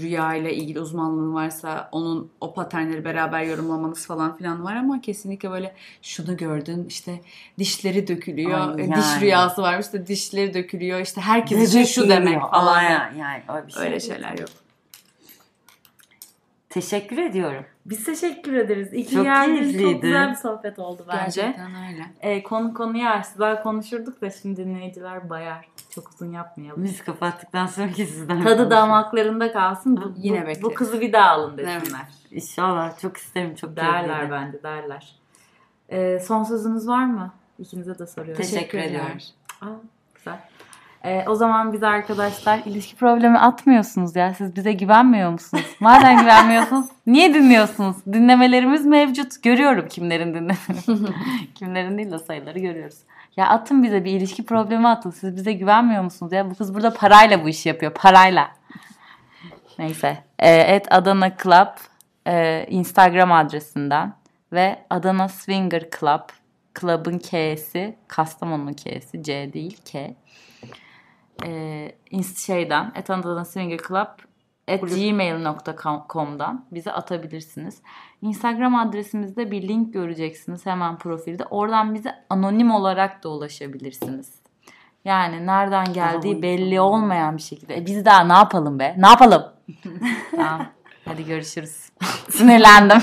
Speaker 3: rüya ile ilgili uzmanlığı varsa onun o paternleri beraber yorumlamanız falan filan var ama kesinlikle böyle şunu gördün işte dişleri dökülüyor.
Speaker 1: Ay,
Speaker 3: E, diş
Speaker 1: yani.
Speaker 3: rüyası varmış işte dişleri dökülüyor. İşte herkes için şu demek falan.
Speaker 1: Yani, yani öyle bir şey
Speaker 3: öyle şeyler yok.
Speaker 1: Teşekkür ediyorum.
Speaker 2: Biz teşekkür ederiz. İyi ki
Speaker 1: Çok
Speaker 2: geldiniz. Çok güzel bir sohbet oldu bence.
Speaker 3: Gerçekten öyle.
Speaker 2: E, konu konuyu açtılar konuşurduk da şimdi dinleyiciler bayar. Çok uzun yapmayalım.
Speaker 1: Biz kapattıktan sonraki sizden
Speaker 2: Tadı
Speaker 1: konuşuruz.
Speaker 2: damaklarında kalsın. Bu,
Speaker 3: Yine bekleriz.
Speaker 2: bu kızı bir daha alın desinler.
Speaker 3: Evet.
Speaker 1: İnşallah. Çok isterim. Çok
Speaker 2: Derler bence derler. E, son sözünüz var mı? İkinize de soruyorum.
Speaker 1: Teşekkür ediyorum.
Speaker 2: Aa, güzel. E, o zaman biz arkadaşlar ilişki problemi atmıyorsunuz ya. Siz bize güvenmiyor musunuz? Madem güvenmiyorsunuz niye dinliyorsunuz? Dinlemelerimiz mevcut. Görüyorum kimlerin dinlediğini. kimlerin değil de sayıları görüyoruz. Ya atın bize bir ilişki problemi atın. Siz bize güvenmiyor musunuz ya? Bu kız burada parayla bu işi yapıyor. Parayla. Neyse. E, at Adana Club e, Instagram adresinden ve Adana Swinger Club Club'ın K'si Kastamonu'nun K'si C değil K. E, şeyden at Adana Swinger Club at gmail.com'dan bize atabilirsiniz. Instagram adresimizde bir link göreceksiniz hemen profilde. Oradan bize anonim olarak da ulaşabilirsiniz. Yani nereden geldiği belli olmayan bir şekilde. E biz daha ne yapalım be? Ne yapalım? tamam. Hadi görüşürüz. Sinirlendim.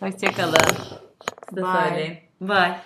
Speaker 2: Hoşçakalın. Size
Speaker 3: Bye.
Speaker 2: Bye.